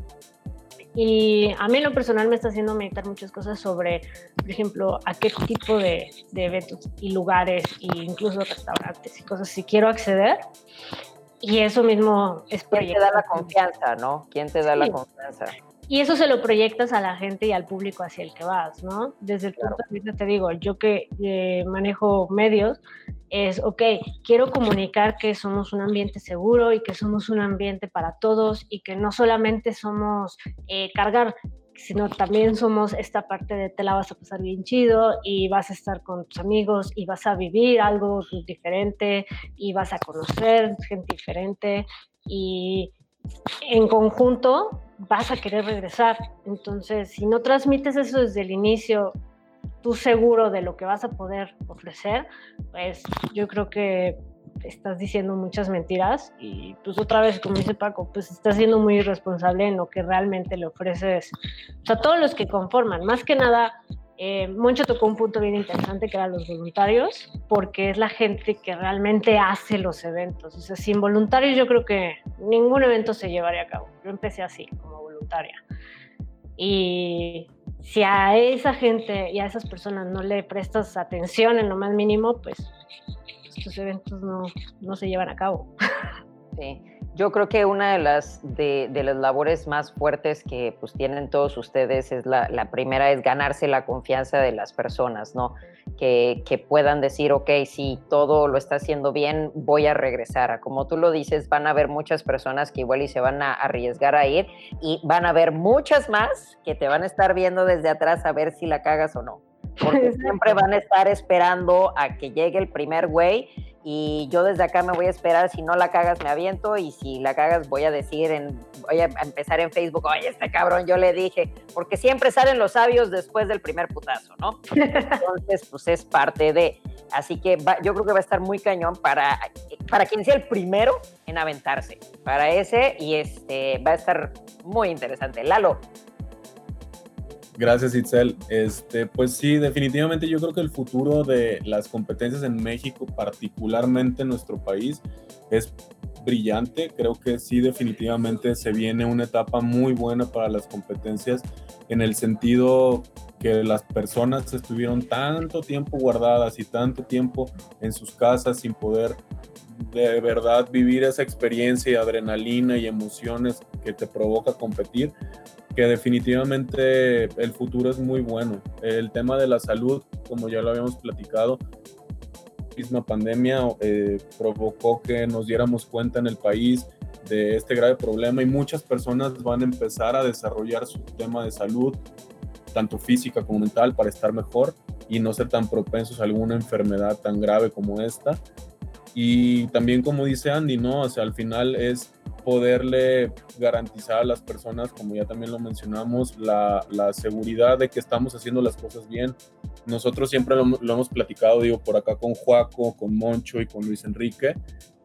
Y a mí en lo personal me está haciendo meditar muchas cosas sobre, por ejemplo, a qué tipo de, de eventos y lugares e incluso restaurantes y cosas si quiero acceder. Y eso mismo es ¿Quién te da la confianza, no? ¿Quién te da la confianza? Y eso se lo proyectas a la gente y al público hacia el que vas, ¿no? Desde el punto de vista, te digo, yo que eh, manejo medios, es, ok, quiero comunicar que somos un ambiente seguro y que somos un ambiente para todos y que no solamente somos eh, cargar, sino también somos esta parte de te la vas a pasar bien chido y vas a estar con tus amigos y vas a vivir algo diferente y vas a conocer gente diferente y en conjunto vas a querer regresar. Entonces, si no transmites eso desde el inicio, tú seguro de lo que vas a poder ofrecer, pues yo creo que estás diciendo muchas mentiras y pues otra vez, como dice Paco, pues estás siendo muy irresponsable en lo que realmente le ofreces o sea, a todos los que conforman. Más que nada, eh, Moncho tocó un punto bien interesante que eran los voluntarios, porque es la gente que realmente hace los eventos. O sea, sin voluntarios yo creo que ningún evento se llevaría a cabo. Yo empecé así, como voluntaria. Y si a esa gente y a esas personas no le prestas atención en lo más mínimo, pues estos eventos no, no se llevan a cabo. Sí. Yo creo que una de las, de, las labores más fuertes que pues tienen todos ustedes es la, la, primera es ganarse la confianza de las personas, ¿no? Que, que, puedan decir, ok, si todo lo está haciendo bien, voy a regresar. Como tú lo dices, van a haber muchas personas que igual y se van a arriesgar a ir y van a haber muchas más que te van a estar viendo desde atrás a ver si la cagas o no. Porque siempre van a estar esperando a que llegue el primer güey y yo desde acá me voy a esperar, si no la cagas me aviento y si la cagas voy a decir, en, voy a empezar en Facebook, oye, este cabrón, yo le dije, porque siempre salen los sabios después del primer putazo, ¿no? Entonces, pues es parte de, así que yo creo que va a estar muy cañón para, para quien sea el primero en aventarse, para ese y este va a estar muy interesante. Lalo, Gracias, Itzel. Este, pues sí, definitivamente yo creo que el futuro de las competencias en México, particularmente en nuestro país, es brillante. Creo que sí, definitivamente se viene una etapa muy buena para las competencias en el sentido que las personas estuvieron tanto tiempo guardadas y tanto tiempo en sus casas sin poder de verdad vivir esa experiencia y adrenalina y emociones que te provoca competir, que definitivamente el futuro es muy bueno. El tema de la salud, como ya lo habíamos platicado, la misma pandemia eh, provocó que nos diéramos cuenta en el país de este grave problema y muchas personas van a empezar a desarrollar su tema de salud, tanto física como mental, para estar mejor y no ser tan propensos a alguna enfermedad tan grave como esta. Y también como dice Andy, ¿no? O sea, al final es poderle garantizar a las personas, como ya también lo mencionamos, la, la seguridad de que estamos haciendo las cosas bien. Nosotros siempre lo, hemos platicado, digo, por acá con Juaco, con Moncho y con Luis Enrique,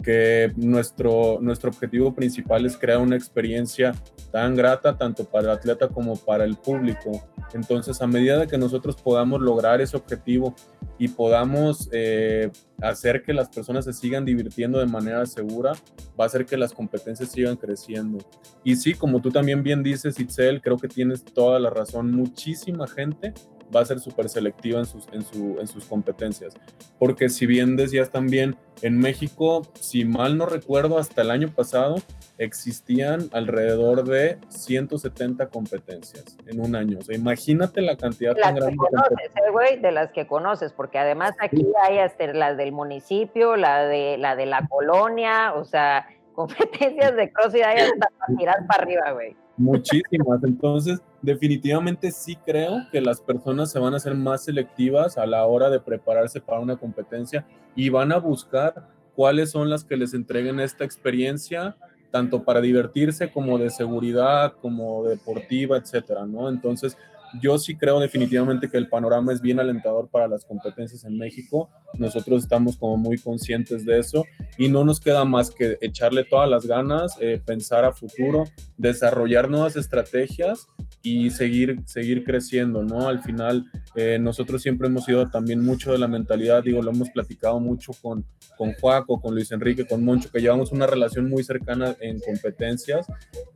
que nuestro, nuestro objetivo principal es crear una experiencia tan grata tanto para el atleta como para el público. Entonces, a medida de que nosotros podamos lograr ese objetivo y podamos eh, hacer que las personas se sigan divirtiendo de manera segura, va a hacer que las competencias sigan creciendo. Y sí, como tú también bien dices, Itzel, creo que tienes toda la razón. Muchísima gente va a ser súper selectiva en sus, en, su, en sus competencias. Porque si bien decías también, en México, si mal no recuerdo, hasta el año pasado existían alrededor de 170 competencias en un año. O sea, imagínate la cantidad tan grande. Conoces, eh, güey, de las que conoces, porque además aquí hay hasta las del municipio, la de la de la colonia, o sea, competencias de crossfit hay hasta para tirar para arriba, güey. Muchísimas. Entonces, definitivamente sí creo que las personas se van a ser más selectivas a la hora de prepararse para una competencia y van a buscar cuáles son las que les entreguen esta experiencia tanto para divertirse como de seguridad, como deportiva, etcétera, ¿no? Entonces, yo sí creo definitivamente que el panorama es bien alentador para las competencias en México. Nosotros estamos como muy conscientes de eso y no nos queda más que echarle todas las ganas, eh, pensar a futuro, desarrollar nuevas estrategias y seguir, seguir creciendo, ¿no? Al final, eh, nosotros siempre hemos sido también mucho de la mentalidad, digo, lo hemos platicado mucho con, con Juaco, con Luis Enrique, con Moncho, que llevamos una relación muy cercana en competencias,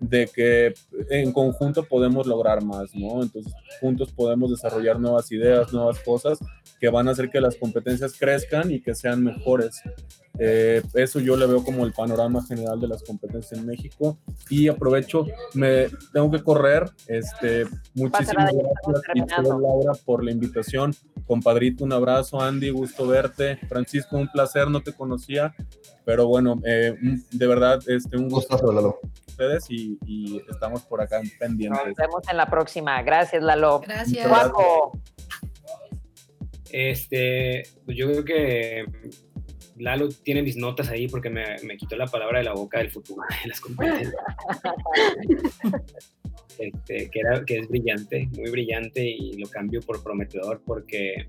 de que en conjunto podemos lograr más, ¿no? Entonces, juntos podemos desarrollar nuevas ideas, nuevas cosas que van a hacer que las competencias crezcan y que sean mejores. Eh, eso yo le veo como el panorama general de las competencias en México. Y aprovecho, me tengo que correr. Este, muchísimas gracias, Laura, por la invitación. Compadrito, un abrazo. Andy, gusto verte. Francisco, un placer, no te conocía. Pero bueno, eh, de verdad, este, un gusto. Lalo. Ustedes y, y, estamos por acá pendientes. Nos vemos en la próxima. Gracias, Lalo. Gracias. Este, pues yo creo que Lalo tiene mis notas ahí porque me, me, quitó la palabra de la boca del futuro de las competencias. este, que, era, que es brillante, muy brillante y lo cambio por prometedor porque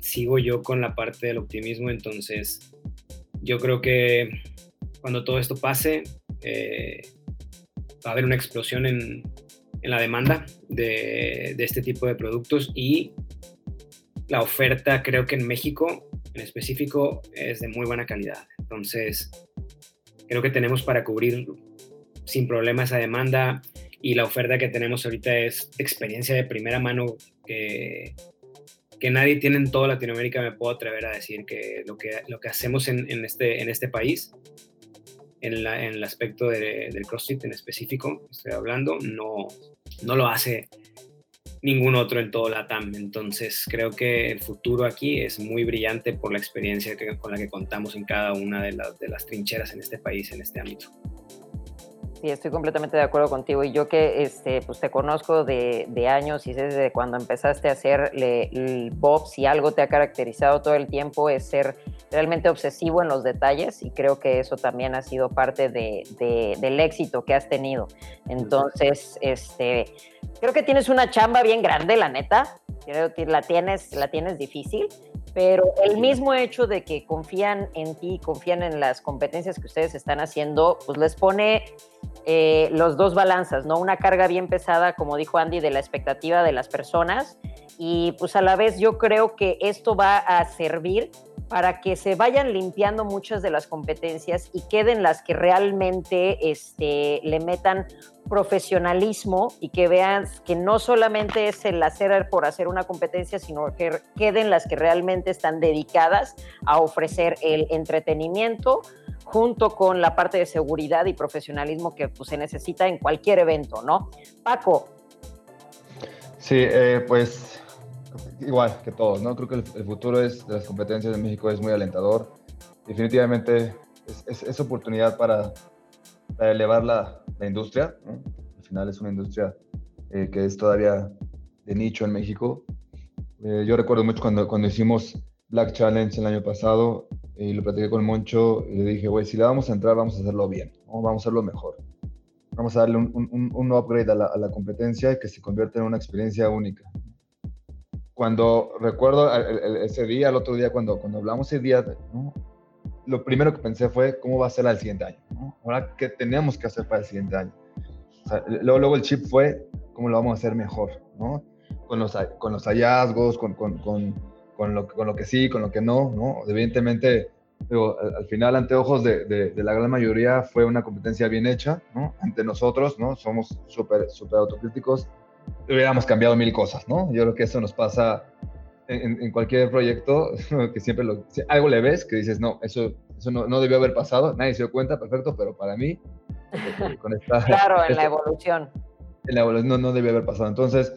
sigo yo con la parte del optimismo, entonces yo creo que cuando todo esto pase eh, va a haber una explosión en, en la demanda de, de este tipo de productos y la oferta creo que en México en específico es de muy buena calidad. Entonces, creo que tenemos para cubrir sin problema esa demanda y la oferta que tenemos ahorita es experiencia de primera mano que, que nadie tiene en toda Latinoamérica, me puedo atrever a decir que lo que, lo que hacemos en, este, en este país, en, la, en el aspecto de, del CrossFit en específico, estoy hablando, no, no lo hace ningún otro en todo la TAM. Entonces creo que el futuro aquí es muy brillante por la experiencia que, con la que contamos en cada una de, las de las trincheras en este país, en este ámbito. Sí, estoy completamente de acuerdo contigo. Y yo que este, pues te conozco de, de años y desde cuando empezaste a hacer el Bob, si algo te ha caracterizado todo el tiempo es ser realmente obsesivo en los detalles y creo que eso también ha sido parte de, de, del éxito que has tenido. Entonces, este, creo que tienes una chamba bien grande, la neta. Creo que la tienes, la tienes difícil pero el mismo hecho de que confían en ti, confían en las competencias que ustedes están haciendo, pues les pone eh, los dos balanzas, ¿no? Una carga bien pesada, como dijo Andy, de la expectativa de las personas y pues a la vez yo creo que esto va a servir para que se vayan limpiando muchas de las competencias y queden las que realmente este, le metan profesionalismo y que vean que no solamente es el hacer por hacer una competencia, sino que queden las que realmente están dedicadas a ofrecer el entretenimiento junto con la parte de seguridad y profesionalismo que pues, se necesita en cualquier evento, ¿no? Paco. Sí, eh, pues igual que todos, ¿no? Creo que el, futuro es, de las competencias de México es muy alentador. Definitivamente es, es, oportunidad para, elevar la, la industria. Al final es una industria eh, que es todavía de nicho en México. Eh, yo recuerdo mucho cuando, cuando hicimos Black Challenge el año pasado y lo platiqué con Moncho y le dije, güey, si le vamos a entrar, vamos a hacerlo bien, vamos a hacerlo mejor. Vamos a darle un, un, un upgrade a la, competencia y que se convierta en una experiencia única cuando recuerdo ese día, el otro día, cuando, cuando hablamos ese día, lo primero que pensé fue cómo va a ser el siguiente año. ¿no? Ahora, ¿qué tenemos que hacer para el siguiente año? luego, luego el chip fue cómo lo vamos a hacer mejor, ¿no? Con los, con los hallazgos, con, con, con, con, lo, con lo que sí, con lo que no, ¿no? Evidentemente, pero al, final, ante ojos de, de, la gran mayoría, fue una competencia bien hecha, ¿no? Ante nosotros, ¿no? Somos súper, súper autocríticos hubiéramos cambiado mil cosas, ¿no? Yo creo que eso nos pasa en, en cualquier proyecto, que siempre lo, algo le ves que dices, no, eso, eso no, no, debió haber pasado, nadie se dio cuenta, perfecto, pero para mí, con esta, claro, en la evolución. En la evolución no, no debió haber pasado. Entonces,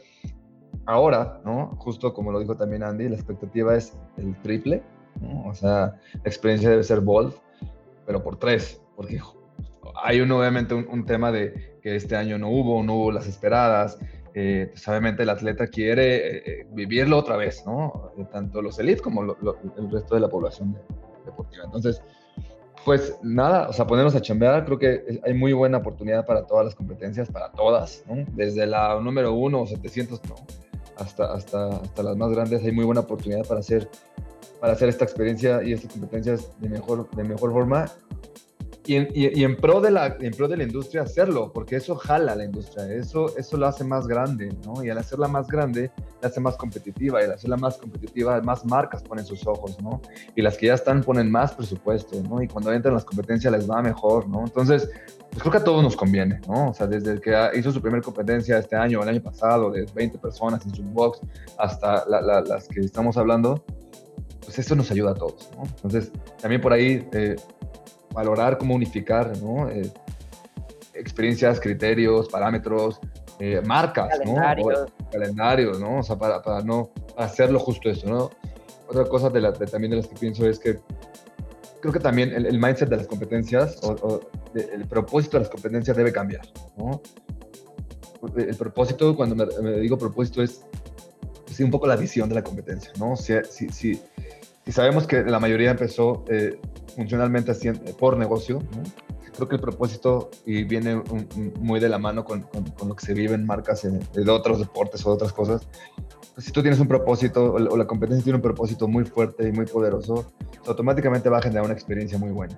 ahora, ¿no? Justo como lo dijo también Andy, la expectativa es el triple, ¿no? O sea, la experiencia debe ser bold, pero por tres, porque hay un, obviamente un, un tema de que este año no hubo, no hubo las esperadas. Eh, pues el atleta quiere eh, eh, vivirlo otra vez, ¿no? Tanto los elites como el resto de la población deportiva. Entonces, pues nada, o sea, ponernos a chambear, creo que hay muy buena oportunidad para todas las competencias, para todas, ¿no? Desde la número uno o 700, ¿no? Hasta, hasta, hasta las más grandes, hay muy buena oportunidad para hacer, para hacer esta experiencia y estas competencias de mejor, de mejor forma y en, y, en, pro de la, en pro de la industria hacerlo, porque eso jala a la industria, eso, eso lo hace más grande, ¿no? Y al hacerla más grande, la hace más competitiva, y al hacerla más competitiva, más marcas ponen sus ojos, ¿no? Y las que ya están ponen más presupuesto, ¿no? Y cuando entran las competencias les va mejor, ¿no? Entonces, pues creo que a todos nos conviene, ¿no? O sea, desde el que hizo su primera competencia este año el año pasado, de 20 personas en su box, hasta las que estamos hablando, pues eso nos ayuda a todos, ¿no? Entonces, también por ahí... Eh, valorar cómo unificar, ¿no? Eh, experiencias, criterios, parámetros, eh, marcas, calendarios. ¿no? calendarios, ¿no? O sea, para, para, no hacerlo justo eso, ¿no? Otra cosa de, la, también de las que pienso es que creo que también el, mindset de las competencias o, el propósito de las competencias debe cambiar, ¿no? El propósito, cuando me, digo propósito, es sí, un poco la visión de la competencia, ¿no? Si, si, si, si sabemos que la mayoría empezó eh, funcionalmente por negocio, creo que el propósito y viene muy de la mano con, con, lo que se vive en marcas de otros deportes o de otras cosas. Pues si tú tienes un propósito o la competencia tiene un propósito muy fuerte y muy poderoso, automáticamente va a generar una experiencia muy buena.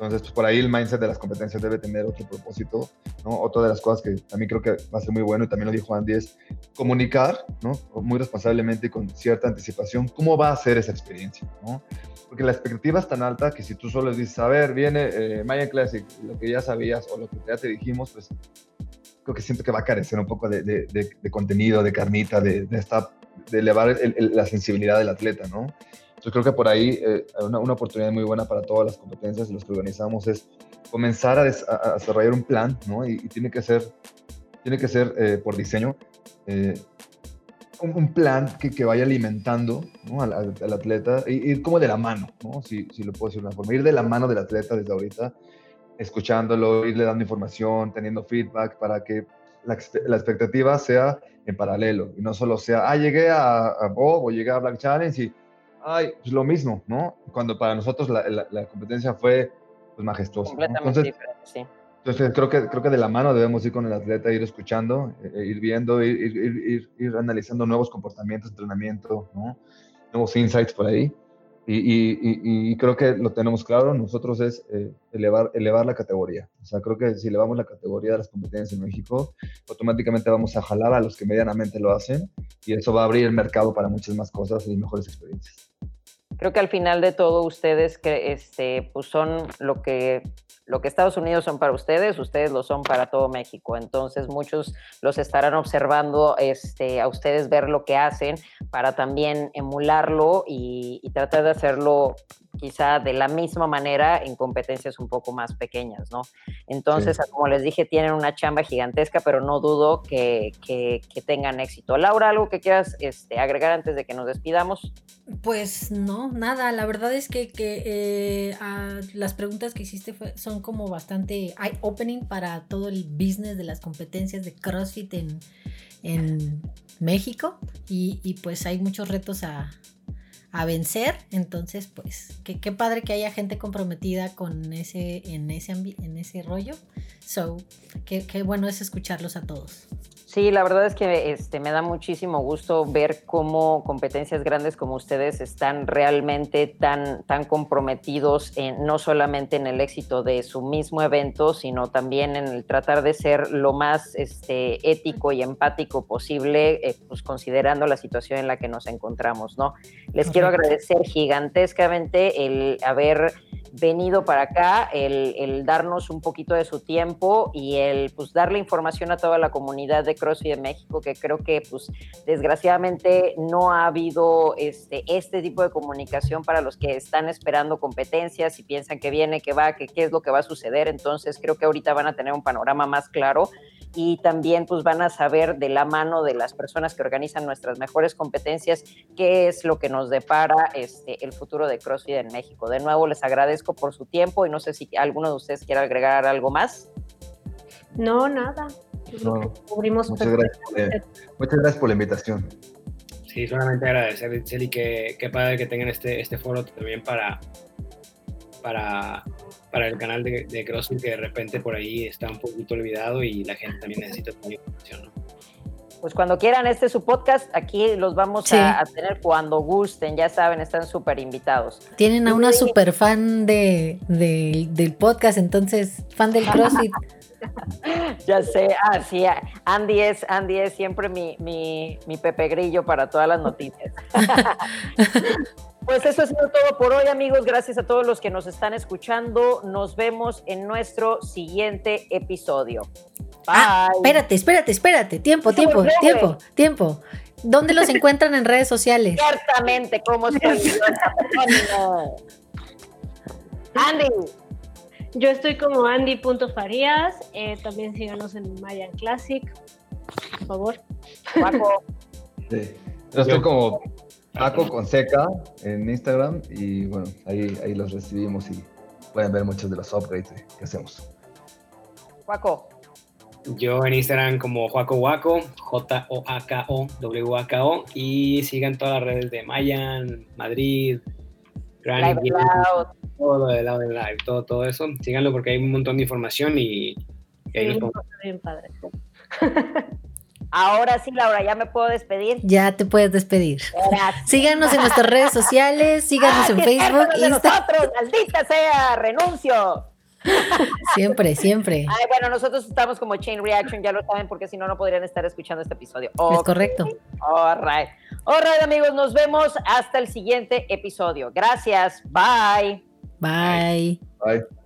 Entonces, pues por ahí el mindset de las competencias debe tener otro propósito, ¿no? Otra de las cosas que mí creo que va a ser muy bueno, y también lo dijo Andy, es comunicar, ¿no? Muy responsablemente y con cierta anticipación cómo va a ser esa experiencia, ¿no? Porque la expectativa es tan alta que si tú solo dices, a ver, viene eh, Mayan Classic, lo que ya sabías o lo que ya te dijimos, pues creo que siento que va a carecer un poco de, de, contenido, de carnita, de, de, de elevar la sensibilidad del atleta, ¿no? Yo creo que por ahí eh, una, una, oportunidad muy buena para todas las competencias y los que organizamos es comenzar a, desarrollar un plan, ¿no? Y, tiene que ser, tiene que ser eh, por diseño, eh, un, plan que, que, vaya alimentando ¿no? al, al, atleta, ir como de la mano, ¿no? Si, si lo puedo decir de una forma, ir de la mano del atleta desde ahorita, escuchándolo, irle dando información, teniendo feedback para que la, la, expectativa sea en paralelo y no solo sea, ah, llegué a, a Bob o llegué a Black Challenge y Ay, pues lo mismo, ¿no? Cuando para nosotros la, la, competencia fue pues, majestuosa. Completamente diferente, sí. Entonces creo que, creo que de la mano debemos ir con el atleta, ir escuchando, eh, ir viendo, ir, ir, ir, ir, analizando nuevos comportamientos, entrenamiento, ¿no? nuevos insights por ahí. Y, y, creo que lo tenemos claro, nosotros es eh, elevar, elevar la categoría. O sea, creo que si elevamos la categoría de las competencias en México, automáticamente vamos a jalar a los que medianamente lo hacen y eso va a abrir el mercado para muchas más cosas y mejores experiencias creo que al final de todo ustedes que este, pues son lo que lo que Estados Unidos son para ustedes, ustedes lo son para todo México. Entonces muchos los estarán observando este, a ustedes ver lo que hacen para también emularlo y, y tratar de hacerlo quizá de la misma manera en competencias un poco más pequeñas, ¿no? Entonces, como les dije, tienen una chamba gigantesca, pero no dudo que, que, tengan éxito. Laura, ¿algo que quieras este, agregar antes de que nos despidamos? Pues no, nada, la verdad es que, que eh, las preguntas que hiciste son como bastante eye-opening para todo el business de las competencias de CrossFit en, en México y, y pues hay muchos retos a, a vencer. Entonces, pues, qué, qué padre que haya gente comprometida con ese, en ese, en ese rollo. So, qué bueno es escucharlos a todos. Sí, la verdad es que este, me da muchísimo gusto ver cómo competencias grandes como ustedes están realmente tan, tan comprometidos en, no solamente en el éxito de su mismo evento, sino también en el tratar de ser lo más este, ético y empático posible, eh, pues considerando la situación en la que nos encontramos, ¿no? Les quiero agradecer gigantescamente el haber venido para acá, el, el, darnos un poquito de su tiempo y el pues darle información a toda la comunidad de CrossFit de México, que creo que pues desgraciadamente no ha habido este, este tipo de comunicación para los que están esperando competencias y piensan que viene, que va, que qué es lo que va a suceder. Entonces creo que ahorita van a tener un panorama más claro y también pues van a saber de la mano de las personas que organizan nuestras mejores competencias qué es lo que nos depara este, el futuro de CrossFit en México. De nuevo les agradezco por su tiempo y no sé si alguno de ustedes quiere agregar algo más. No, nada. No, muchas, gracias por, muchas gracias por la invitación. Sí, solamente agradecer, Itzel, y que, qué padre que tengan este, este foro también para, para, para el canal de, de CrossFit, que de repente por ahí está un poquito olvidado y la gente también necesita tener información, ¿no? Pues cuando quieran, este es su podcast, aquí los vamos a, tener cuando gusten, ya saben, están súper invitados. Tienen a una súper fan de, del podcast, entonces, fan del CrossFit. ya sé, ah, sí, Andy es, Andy es siempre mi, mi, mi Pepe Grillo para todas las noticias. Pues eso ha sido todo por hoy, amigos. Gracias a todos los que nos están escuchando. Nos vemos en nuestro siguiente episodio. Ah, espérate, espérate, espérate. Tiempo, tiempo, tiempo, tiempo. ¿Dónde los encuentran en redes sociales? Ciertamente, ¿cómo se Andy. Yo estoy como Andy.farías. Eh, también síganos en Mayan Classic, por favor. Paco. Sí. Yo estoy como Paco con seca en Instagram y bueno, ahí, ahí los recibimos y pueden ver muchos de los upgrades que hacemos. Paco. Yo en Instagram como Joaco Waco, J-O-A-K-O, W-A-K-O, y sigan todas las redes de Mayan, Madrid, Granny, todo lo de lado live, todo, todo eso. Síganlo porque hay un montón de información y, ahí nos bien padre. Ahora sí, Laura, ya me puedo despedir. Ya te puedes despedir. Síganos en nuestras redes sociales, síganos en Facebook, Instagram. maldita sea, renuncio. Siempre, siempre. Ay, bueno, nosotros estamos como Chain Reaction, ya lo saben, porque si no, no podrían estar escuchando este episodio. Es correcto. All right. All right, amigos, nos vemos hasta el siguiente episodio. Gracias. Bye. Bye. Bye.